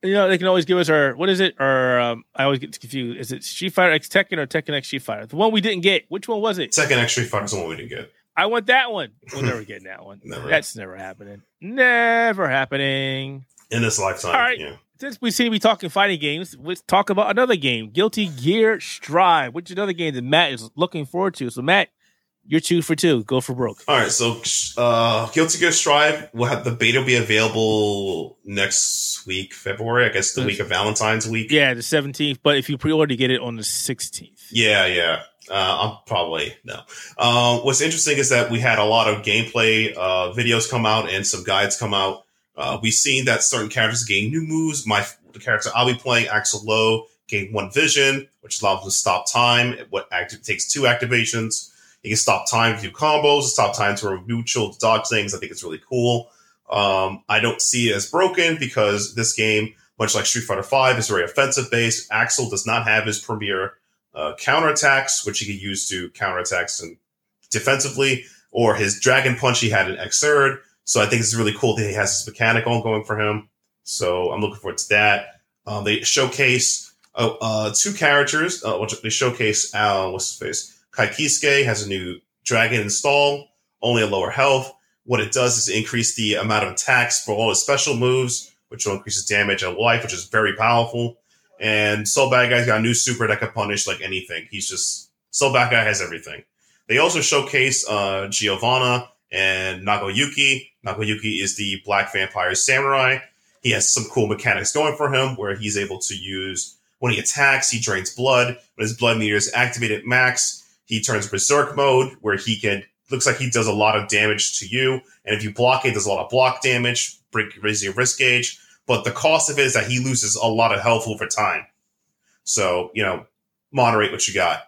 you know they can always give us our what is it? Or um, I always get confused. Is it Street Fighter X Tekken or Tekken X Street Fighter? The one we didn't get. Which one was it? Tekken X Street Fighter's the one we didn't get. I want that one. We'll never get that one. Never. That's never happening. Never happening. In this lifetime. All right. Yeah. Since we seem to be talking fighting games, let's talk about another game, Guilty Gear Strive, which is another game that Matt is looking forward to. So, Matt, You're two for two. Go for broke. All right, so uh, Guilty Gear Strive will have the beta will be available next week, February. I guess the week of Valentine's week. Yeah, the 17th. But if you pre-order, get it on the 16th. Yeah, yeah. Uh, I'm probably no. Uh, what's interesting is that we had a lot of gameplay uh, videos come out and some guides come out. Uh, we've seen that certain characters gain new moves. My the character I'll be playing, Axl Low, gain one vision, which allows him to stop time. What active takes two activations. He can stop time to do combos, stop time to remove neutral, dodge things. I think it's really cool. Um, I don't see it as broken because this game, much like Street Fighter V, is very offensive based. Axl does not have his premier uh, counterattacks, which he can use to counterattacks and defensively, or his Dragon Punch he had in Xrd. So I think it's really cool that he has this mechanic on going for him. So I'm looking forward to that. Um, they showcase uh, uh, two characters. Uh, which they showcase uh, what's his face? Ky Kiske has a new dragon install, only a lower health. What it does is increase the amount of attacks for all his special moves, which will increase his damage and life, which is very powerful. And Sol Badguy's got a new super that can punish like anything. He's just Soul Bad Guy has everything. They also showcase uh, Giovanna and Nagoyuki. Nagoyuki is the Black Vampire Samurai. He has some cool mechanics going for him where he's able to use when he attacks, he drains blood. When his blood meter is activated max, he turns berserk mode where he can looks like he does a lot of damage to you. And if you block it, there's a lot of block damage, break raise your risk gauge. But the cost of it is that he loses a lot of health over time. So, you know, moderate what you got.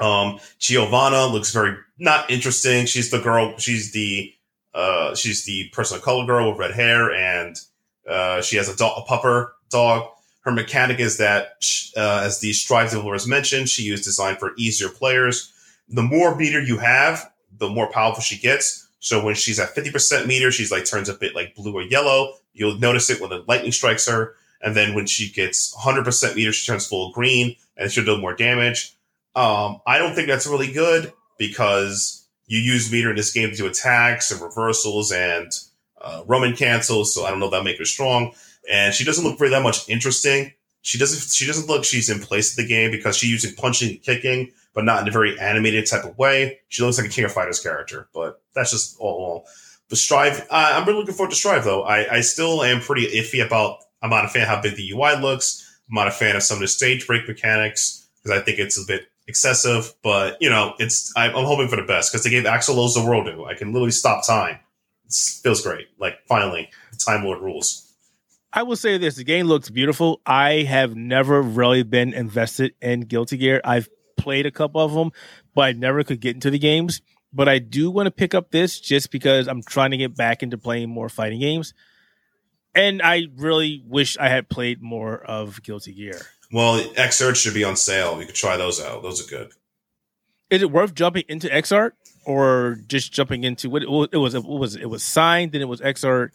Um, Giovanna looks very not interesting. She's the girl, she's the uh she's the person of color girl with red hair and uh she has a, dog, a pupper dog. Her mechanic is that, uh, as the Strive developers mentioned, she is designed for easier players. The more meter you have, the more powerful she gets. So when she's at 50% meter, she's like turns a bit like blue or yellow. You'll notice it when the lightning strikes her. And then when she gets 100% meter, she turns full green and she'll do more damage. Um, I don't think that's really good because you use meter in this game to do attacks and reversals and uh, Roman cancels. So I don't know if that make her strong. And she doesn't look very that much interesting. She doesn't. She doesn't look she's in place of the game because she's using punching and kicking, but not in a very animated type of way. She looks like a King of Fighters character, but that's just all. all. But Strive, uh, I'm really looking forward to Strive though. I, I still am pretty iffy about. I'm not a fan of how big the UI looks. I'm not a fan of some of the stage break mechanics because I think it's a bit excessive. But you know, it's I, am hoping for the best because they gave Axl Low's the world to. I can literally stop time. It feels great. Like finally, Time Lord rules. I will say this: the game looks beautiful. I have never really been invested in Guilty Gear. I've played a couple of them, but I never could get into the games. But I do want to pick up this just because I'm trying to get back into playing more fighting games. And I really wish I had played more of Guilty Gear. Well, Xrd should be on sale. You could try those out. Those are good. Is it worth jumping into Xrd or just jumping into what it was? It was it was signed, then it was Xrd,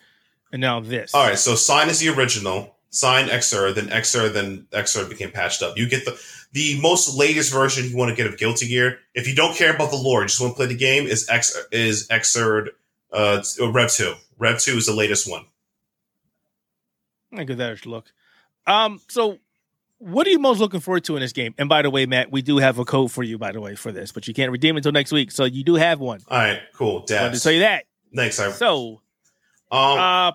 and now this. All right, so sign is the original. Sign Xrd, then Xrd, then Xrd became patched up. You get the the most latest version you want to get of Guilty Gear. If you don't care about the lore, just want to play the game, is X is Xrd uh Rev two. Rev two is the latest one. I give that a look. Um, so what are you most looking forward to in this game? And by the way, Matt, we do have a code for you, by the way, for this, but you can't redeem it until next week. So you do have one. All right, cool. I wanted to tell you that. Thanks. I, So, um, uh,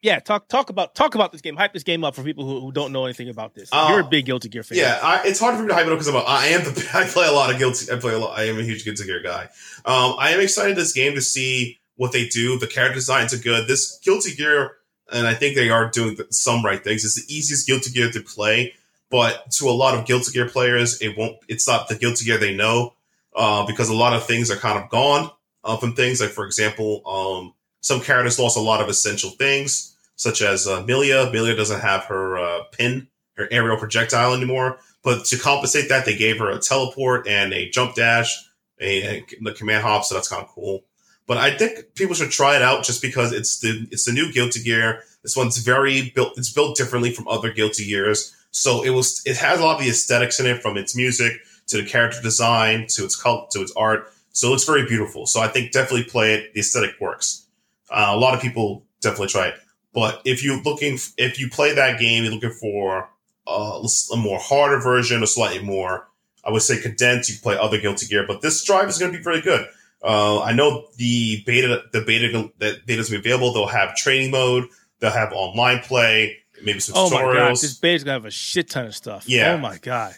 yeah, talk talk about talk about this game. Hype this game up for people who, who don't know anything about this. Uh, You're a big Guilty Gear fan. Yeah, I, it's hard for me to hype it up because I am the I play a lot of guilty. I play a lot. I am a huge Guilty Gear guy. Um, I am excited this game to see what they do. The character designs are good. This Guilty Gear, and I think they are doing some right things. It's the easiest Guilty Gear to play, but to a lot of Guilty Gear players, it won't. It's not the Guilty Gear they know uh, because a lot of things are kind of gone uh, from things. Like for example, um, some characters lost a lot of essential things such as uh, Millia. Millia doesn't have her uh, pin, her aerial projectile anymore. But to compensate that, they gave her a teleport and a jump dash, a, a the command hop. So that's kind of cool. But I think people should try it out just because it's the it's the new Guilty Gear. This one's very built. It's built differently from other Guilty Gears. So it was it has a lot of the aesthetics in it, from its music to the character design to its cult to its art. So it looks very beautiful. So I think definitely play it. The aesthetic works. Uh, a lot of people definitely try it. But if you're looking, if you play that game, you're looking for uh, a more harder version, a slightly more I would say condensed. You can play other Guilty Gear, but this drive is going to be pretty good. Uh, I know the beta, the beta that beta's gonna be available. They'll have training mode. They'll have online play. Maybe some Oh tutorials. my god, this beta's gonna have a shit ton of stuff. Yeah. Oh my god,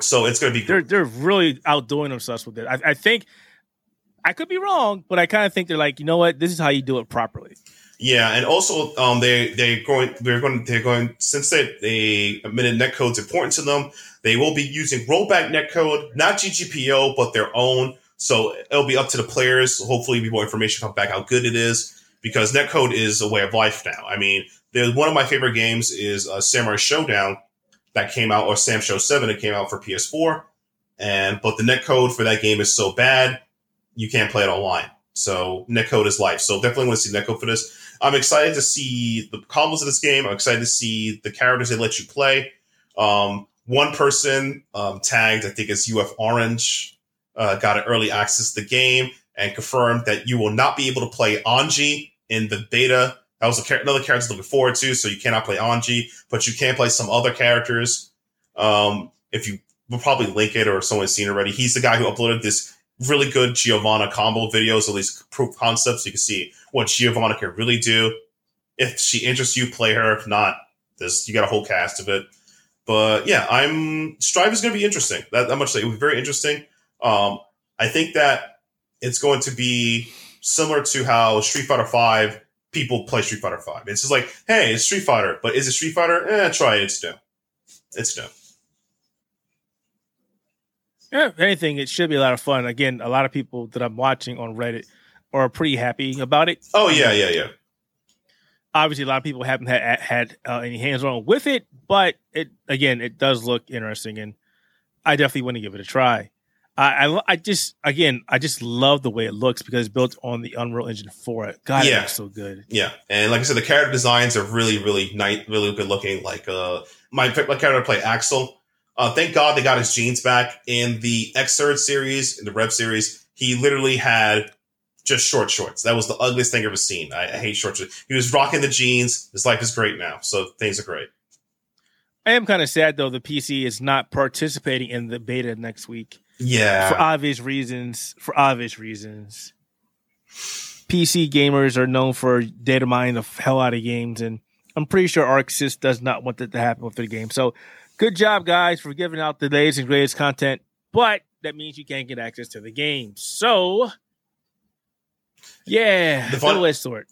so it's going to be they're they're really outdoing themselves with it. I, I think I could be wrong, but I kind of think they're like, you know what, this is how you do it properly. Yeah, and also um, they they going they're going they're going since they they admitted netcode's important to them. They will be using rollback netcode, not GGPO, but their own. So it'll be up to the players. Hopefully, more information come back how good it is because netcode is a way of life now. I mean, there's one of my favorite games is uh, Samurai Shodown that came out, or Sam Show Seven that came out for PS4, and but the netcode for that game is so bad you can't play it online. So netcode is life. So definitely want to see netcode for this. I'm excited to see the combos of this game. I'm excited to see the characters they let you play. Um, one person um, tagged, I think it's UF Orange, uh, got an early access to the game and confirmed that you will not be able to play Anji in the beta. That was char- another character looking forward to. So you cannot play Anji, but you can play some other characters. Um, if you will probably link it or someone's seen already. He's the guy who uploaded this really good Giovanna combo videos, at least proof concepts. You can see what Giovanna can really do. If she interests you, play her. If not, there's you got a whole cast of it. But yeah, I'm Strive is going to be interesting. That, that much. Like it will be very interesting. Um, I think that it's going to be similar to how Street Fighter Five people play Street Fighter Five. It's just like, hey, it's Street Fighter, but is it Street Fighter? Eh, try it. It's new. It's new. Yeah, if anything, it should be a lot of fun. Again, a lot of people that I'm watching on Reddit are pretty happy about it. Oh yeah, yeah, yeah. Obviously, a lot of people haven't had had uh, any hands on with it, but it again, it does look interesting, and I definitely want to give it a try. I, I, I just again, I just love the way it looks because it's built on the Unreal Engine 4. God, it Yeah. looks so good. Yeah, and like I said, the character designs are really, really nice, really good looking. Like uh, my my character play Axl. Uh, thank God they got his jeans back in the Xrd series, in the Rev series. He literally had just short shorts. That was the ugliest thing I've ever seen. I, I hate short shorts. He was rocking the jeans. His life is great now, so things are great. I am kind of sad though the PC is not participating in the beta next week. Yeah, for obvious reasons. For obvious reasons, PC gamers are known for data mining the hell out of games, and I'm pretty sure ArcSys does not want that to happen with the game. So, good job, guys, for giving out the latest and greatest content. But that means you can't get access to the game. So, yeah, The fun-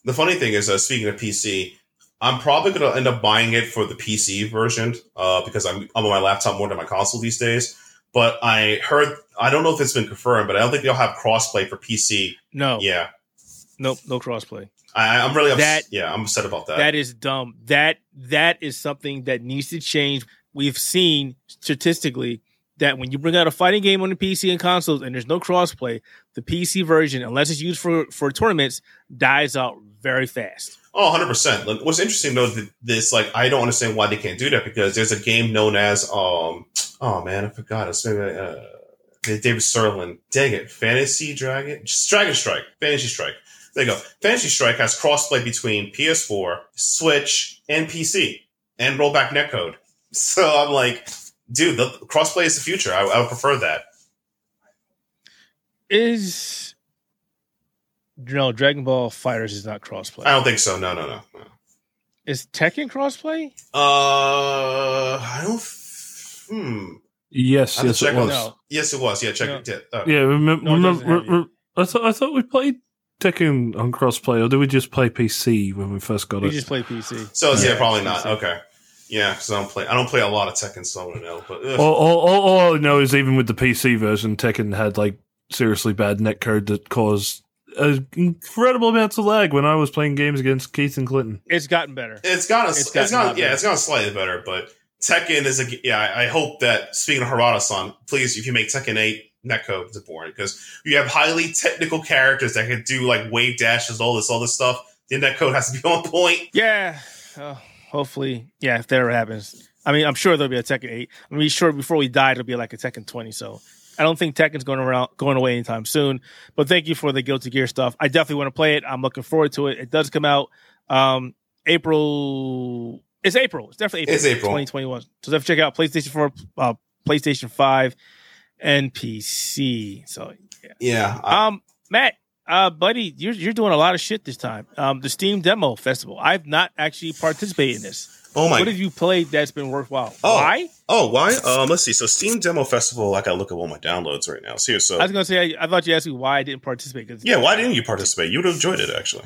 the funny thing is, uh, speaking of PC, I'm probably going to end up buying it for the PC version uh, because I'm, I'm on my laptop more than my console these days. But I heard, I don't know if it's been confirmed, but I don't think they'll have crossplay for PC. No, Yeah, nope, no crossplay. I, I'm really upset. That- yeah, I'm upset about that. That is dumb. That that is something that needs to change. We've seen statistically that when you bring out a fighting game on the PC and consoles and there's no crossplay, the PC version, unless it's used for for tournaments, dies out very fast. oh, 100 percent. What's interesting though, th- this like I don't understand why they can't do that because there's a game known as um oh man I forgot it's maybe uh, David Sirlin. Dang it, Fantasy Dragon, Dragon Strike, Fantasy Strike. There you go. Fantasy Strike has crossplay between PS4, Switch, and PC, and rollback netcode. So I'm like, dude, the crossplay is the future. I, I would prefer that. Is no Dragon Ball FighterZ is not crossplay. I don't think so. No, no, no. no. Is Tekken crossplay? Uh, I don't. Hmm. Yes, I yes, it was. No. Yes, it was. Yeah, check No. it. Yeah. Oh. Yeah, remember, No, it doesn't remember have re- I thought I thought we played Tekken on crossplay, or did we just play PC when we first got We it? We just play PC. So yeah, Yeah, probably PC. not. Okay. Yeah, because I don't play. I don't play a lot of Tekken, so I wouldn't know. But ugh. all, all, all, all I know is even with the PC version, Tekken had like seriously bad netcode that caused uh, incredible amounts of lag when I was playing games against Keith and Clinton. It's gotten better. it's gone. It's It's, gotten a gone. lot Yeah, better. it's gone slightly better. But Tekken is a. Yeah, I, I hope that speaking of Harada-san, please, if you make Tekken eight netcode, it's important because you have highly technical characters that can do like wave dashes, all this, all this stuff. The netcode has to be on point. Yeah. Uh, hopefully, yeah, if that ever happens. I mean, I'm sure there'll be a Tekken 8. I mean, sure, before we die, it'll be like a Tekken 20. So I don't think Tekken's going around going away anytime soon. But thank you for the Guilty Gear stuff. I definitely want to play it. I'm looking forward to it. It does come out um April. It's April. It's definitely April. It's April. 2021. So definitely check out PlayStation 4, uh, PlayStation 5, and PC. So yeah. Yeah. I- Um, Matt, uh, buddy, you're you're doing a lot of shit this time. Um, the Steam Demo Festival. I've not actually participated in this. oh my. What have you played that's been worthwhile? Oh. Why? oh, why? Um, let's see. So Steam Demo Festival. I gotta look at all my downloads right now. So so I was gonna say I, I thought you asked me why I didn't participate. 'cause- yeah. Why didn't you participate? You would have enjoyed it actually.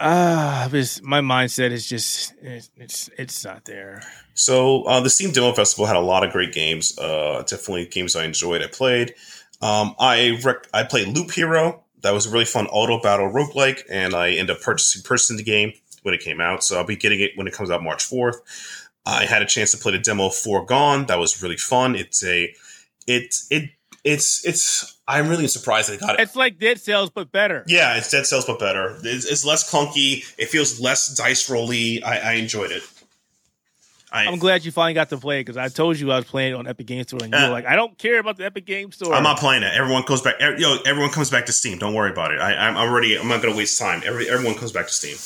Ah, this my mindset is just it's it's, it's not there. So uh, the Steam Demo Festival had a lot of great games. Uh, definitely games I enjoyed. I played. Um, I rec- I played Loop Hero. That was a really fun auto battle roguelike, and I ended up purchasing purchasing the game when it came out. So I'll be getting it when it comes out March fourth. I had a chance to play the demo for Gone. That was really fun. It's a it it it's it's I'm really surprised they got it. It's like Dead Cells but better. Yeah, it's Dead Cells but better. It's, it's less clunky. It feels less dice rolly. I, I enjoyed it. I, I'm glad you finally got to play it because I told you I was playing it on Epic Games Store and you Uh, were like, I don't care about the Epic Games Store. I'm not playing it. Everyone goes back. er- Yo, everyone comes back to Steam. Don't worry about it. I, I'm already. I'm not going to waste time. Every everyone comes back to Steam.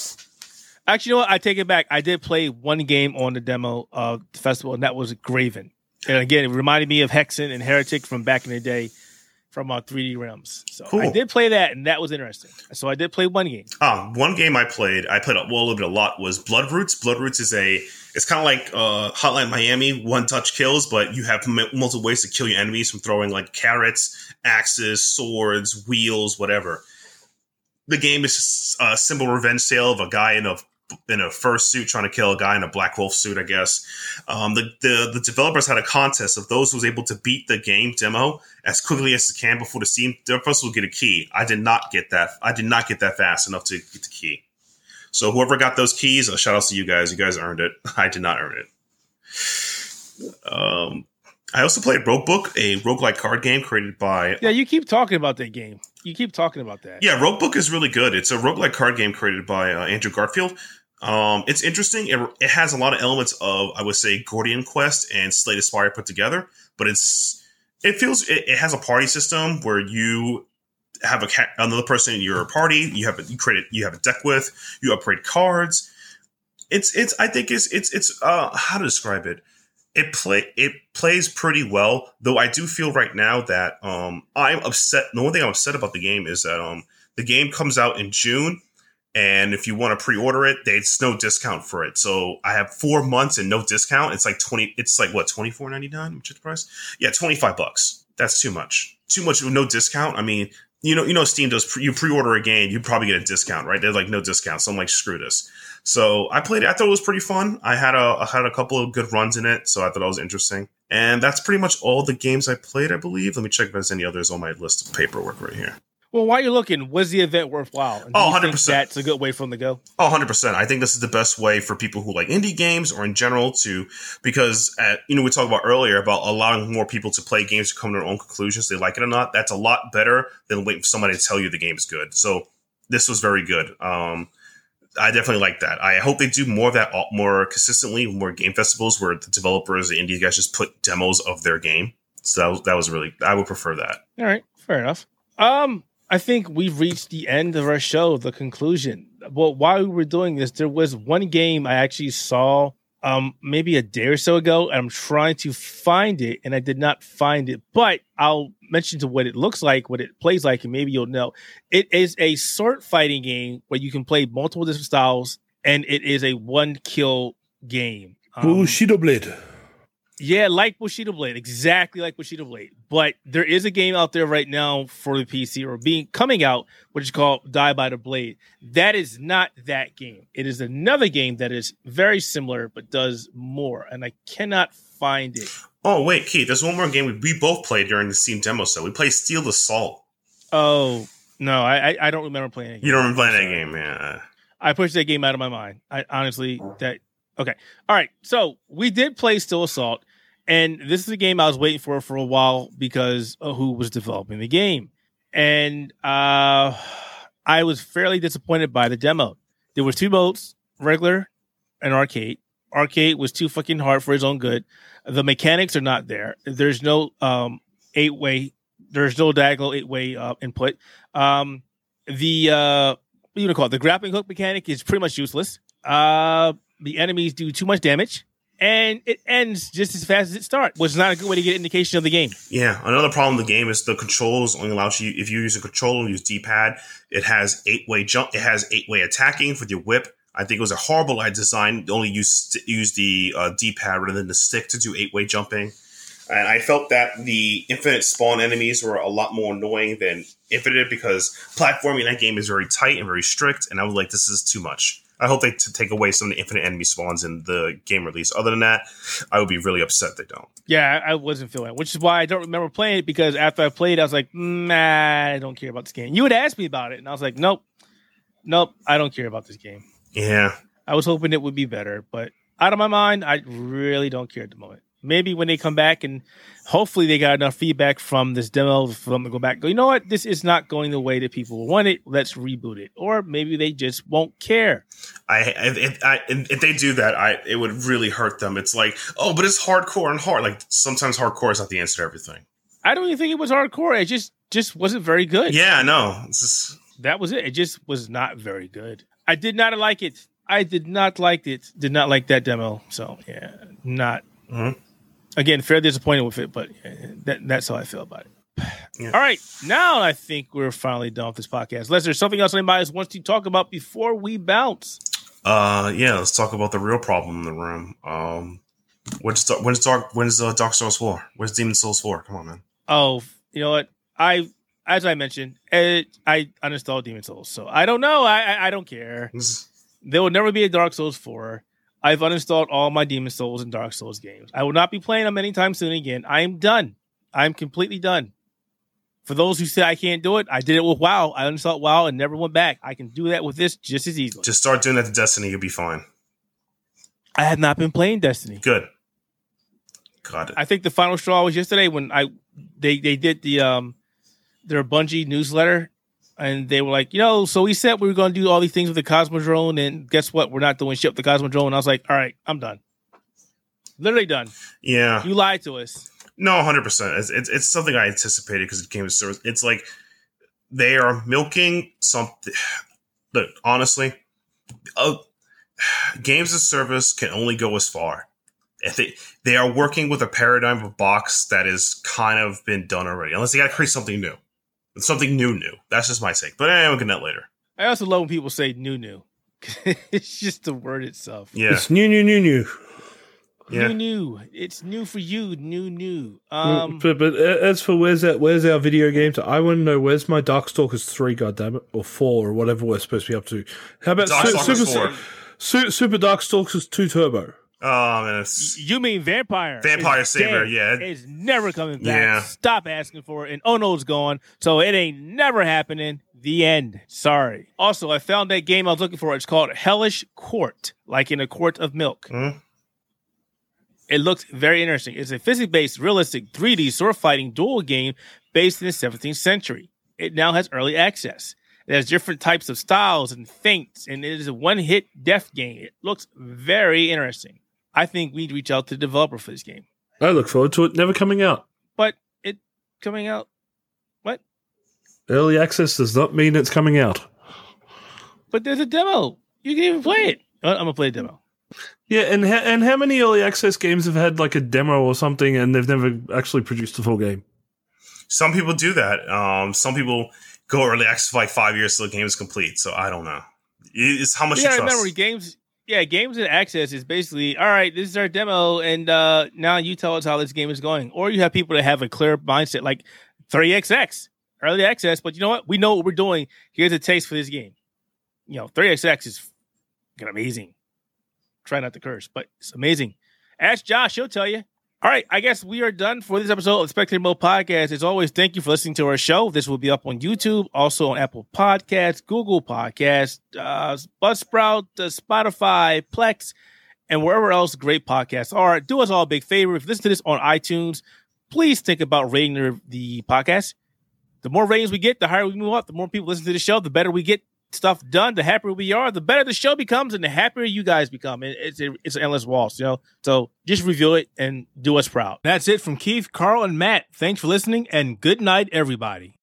Actually, you know what? I take it back. I did play one game on the demo of the festival, and that was Graven. And again, it reminded me of Hexen and Heretic from back in the day from uh, 3D Realms. So I did play that, and that was interesting. So I did play one game. Um, one game I played, I played a, well, a little bit a lot was Bloodroots. Blood Roots is a, it's kind of like uh, Hotline Miami, one touch kills, but you have m- multiple ways to kill your enemies from throwing like carrots, axes, swords, wheels, whatever. The game is a simple revenge tale of a guy in a in a fur suit trying to kill a guy in a black wolf suit, I guess. Um, the, the the developers had a contest of those who was able to beat the game demo as quickly as they can before the Steam developers will get a key. I did not get that. I did not get that fast enough to get the key. So whoever got those keys, uh, shout out to you guys. You guys earned it. I did not earn it. Um, I also played Roguebook, a roguelike card game created by Yeah, you keep talking about that game. You keep talking about that. yeah, Roguebook is really good. It's a roguelike card game created by uh, Andrew Garfield. Um, it's interesting. It, it has a lot of elements of, I would say, Gordian Quest and Slay the Spire put together, but it's it feels it, it has a party system where you have a another person in your party. You have a, you create a, you have a deck with you upgrade cards. It's it's I think it's it's it's uh how to describe it. It play it plays pretty well, though I do feel right now that um I'm upset. The one thing I'm upset about the game is that um the game comes out in June, and if you want to pre-order it, there's no discount for it. So I have four months and no discount. It's like twenty. It's like what twenty four ninety nine, which is the price. Yeah, twenty five bucks. That's too much. Too much with no discount. I mean, you know, you know, Steam does. Pre- you pre-order a game, you probably get a discount, right? There's like no discount. So I'm like, screw this. So I played it. I thought it was pretty fun. I had a I had a couple of good runs in it, so I thought it was interesting. And that's pretty much all the games I played, I believe. Let me check if there's any others on my list of paperwork right here. Well, while you're looking, was the event worthwhile? And Oh, you think 100%. That's a good way for them to go. Oh, 100%. I think this is the best way for people who like indie games or in general to, because, at, you know, we talked about earlier about allowing more people to play games to come to their own conclusions, they like it or not. That's a lot better than waiting for somebody to tell you the game is good. So this was very good. Um, I definitely like that. I hope they do more of that uh, more consistently, more game festivals where the developers, the indie guys just put demos of their game. So that was, that was really, I would prefer that. All right, fair enough. Um, I think we've reached the end of our show, the conclusion. Well, while we were doing this, there was one game I actually saw um maybe a day or so ago, and I'm trying to find it, and I did not find it. But I'll mention to what it looks like, what it plays like, and maybe you'll know. It is a sword fighting game where you can play multiple different styles, and it is a one kill game. Um, Bushido Blade. Yeah, like Bushido Blade, exactly like Bushido Blade. But there is a game out there right now for the PC or being coming out, which is called Die by the Blade. That is not that game. It is another game that is very similar but does more, and I cannot find it. Oh, wait, Keith, there's one more game we, we both played during the Steam demo set. We played Steel Assault. Oh no, I I, don't remember playing it. You don't remember playing that game, man. Uh, I pushed that game out of my mind. I honestly that okay. All right. So we did play Still Assault, and this is a game I was waiting for for a while because who was developing the game. And uh I was fairly disappointed by the demo. There was two modes, regular and arcade. Arcade was too fucking hard for his own good. The mechanics are not there. There's no um eight way there's no diagonal eight way uh, input. Um the uh what do you call it? The grappling hook mechanic is pretty much useless. Uh, the enemies do too much damage. And it ends just as fast as it starts, which is not a good way to get indication of the game. Yeah, another problem with the game is the controls only allows you if you use a controller, use D pad. It has eight way jump. It has eight way attacking for your whip. I think it was a horrible design. to Only use use the uh, D pad rather than the stick to do eight way jumping. And I felt that the infinite spawn enemies were a lot more annoying than infinite because platforming in that game is very tight and very strict. And I was like, this is too much. I hope they t- take away some of the infinite enemy spawns in the game release. Other than that, I would be really upset they don't. Yeah, I wasn't feeling it, which is why I don't remember playing it because after I played, I was like, nah, I don't care about this game. You would ask me about it, and I was like, nope, nope, I don't care about this game. Yeah, I was hoping it would be better, but out of my mind, I really don't care at the moment. Maybe when they come back and hopefully they got enough feedback from this demo for them to go back, go, you know what, this is not going the way that people want it. Let's reboot it, or maybe they just won't care. I if, I if they do that, I it would really hurt them. It's like, oh, but it's hardcore and hard. Like sometimes hardcore is not the answer to everything. I don't even think it was hardcore. It just just wasn't very good. Yeah, no, just, that was it. It just was not very good. I did not like it. I did not like it. Did not like that demo. So yeah, not. Mhm. Again, fairly disappointed with it, but that, that's how I feel about it. Yeah. All right, now I think we're finally done with this podcast. Unless there's something else anybody else wants to talk about before we bounce. uh, yeah. Let's talk about the real problem in the room. Um, when's when's Dark when's uh, Dark Souls four? Where's Demon Souls four? Come on, man. Oh, you know what? I as I mentioned, it, I uninstalled Demon Souls, so I don't know. I I, I don't care. There will never be a Dark Souls 4. I've uninstalled all my Demon Souls and Dark Souls games. I will not be playing them anytime soon again. I am done. I'm completely done. For those who say I can't do it, I did it with WoW. I uninstalled WoW and never went back. I can do that with this just as easily. Just start doing that to Destiny. You'll be fine. I have not been playing Destiny. Good. Got it. I think the final straw was yesterday when I they they did the um their Bungie newsletter and they were like, you know, so we said we were going to do all these things with the Cosmodrome, and guess what? We're not doing shit with the Cosmodrome. And I was like, all right, I'm done. Literally done. yeah. You lied to us. No, hundred percent. It's, it's it's something I anticipated because it came to service. It's like they are milking something. Look, honestly, uh, games of service can only go as far. If they they are working with a paradigm of box that has kind of been done already, unless they got to create something new, something new, new. That's just my take. But anyway, we'll get that later. I also love when people say new, new. it's just the word itself. Yeah, It's new, new, new, new. yeah. New, new. It's new for you. New, new. Um, but but uh, as for where's that? Where's our video games? I want to know where's my Darkstalkers three? God it, or four or whatever we're supposed to be up to. How about Su- Darkstalkers Super 4. Su- Super Darkstalkers two Turbo? Oh man, You mean Vampire? Vampire Savior, dead. yeah. It's never coming back. Yeah. Stop asking for it. And Ono's gone, so it ain't never happening. The end. Sorry. Also, I found that game I was looking for. It's called Hellish Quart, like in a quart of milk. Hmm? It looks very interesting. It's a physics-based, realistic 3D sword fighting duel game based in the 17th century. It now has early access. It has different types of styles and feints, and it is a one-hit death game. It looks very interesting. I think we need to reach out to the developer for this game. I look forward to it never coming out. But it coming out what? Early access does not mean it's coming out. But there's a demo. You can even play it. I'm gonna play a demo. Yeah, and ha- and how many early access games have had like a demo or something and they've never actually produced a full game? Some people do that. Um, some people go early access for like five years till the game is complete. So I don't know. It's how much You you, gotta trust. remember games. Yeah, games and access is basically all right. This is our demo, and uh, now you tell us how this game is going. Or you have people that have a clear mindset, like 3xx early access. But you know what? We know what we're doing. Here's a taste for this game. You know, 3xx is amazing. Try not to curse, but it's amazing. Ask Josh; he'll tell you. All right, I guess we are done for this episode of Spectator Mode Podcast. As always, thank you for listening to our show. This will be up on YouTube, also on Apple Podcasts, Google Podcasts, uh, Buzzsprout, uh, Spotify, Plex, and wherever else great podcasts are. Do us all a big favor. If you listen to this on iTunes, please think about rating the, the podcast. The more ratings we get, the higher we move up. The more people listen to the show, the better we get stuff done. The happier we are, the better the show becomes, and the happier you guys become. And it's it's an endless waltz, you know. So just review it and do us proud. That's it from Keith, Carl, and Matt. Thanks for listening, and good night, everybody.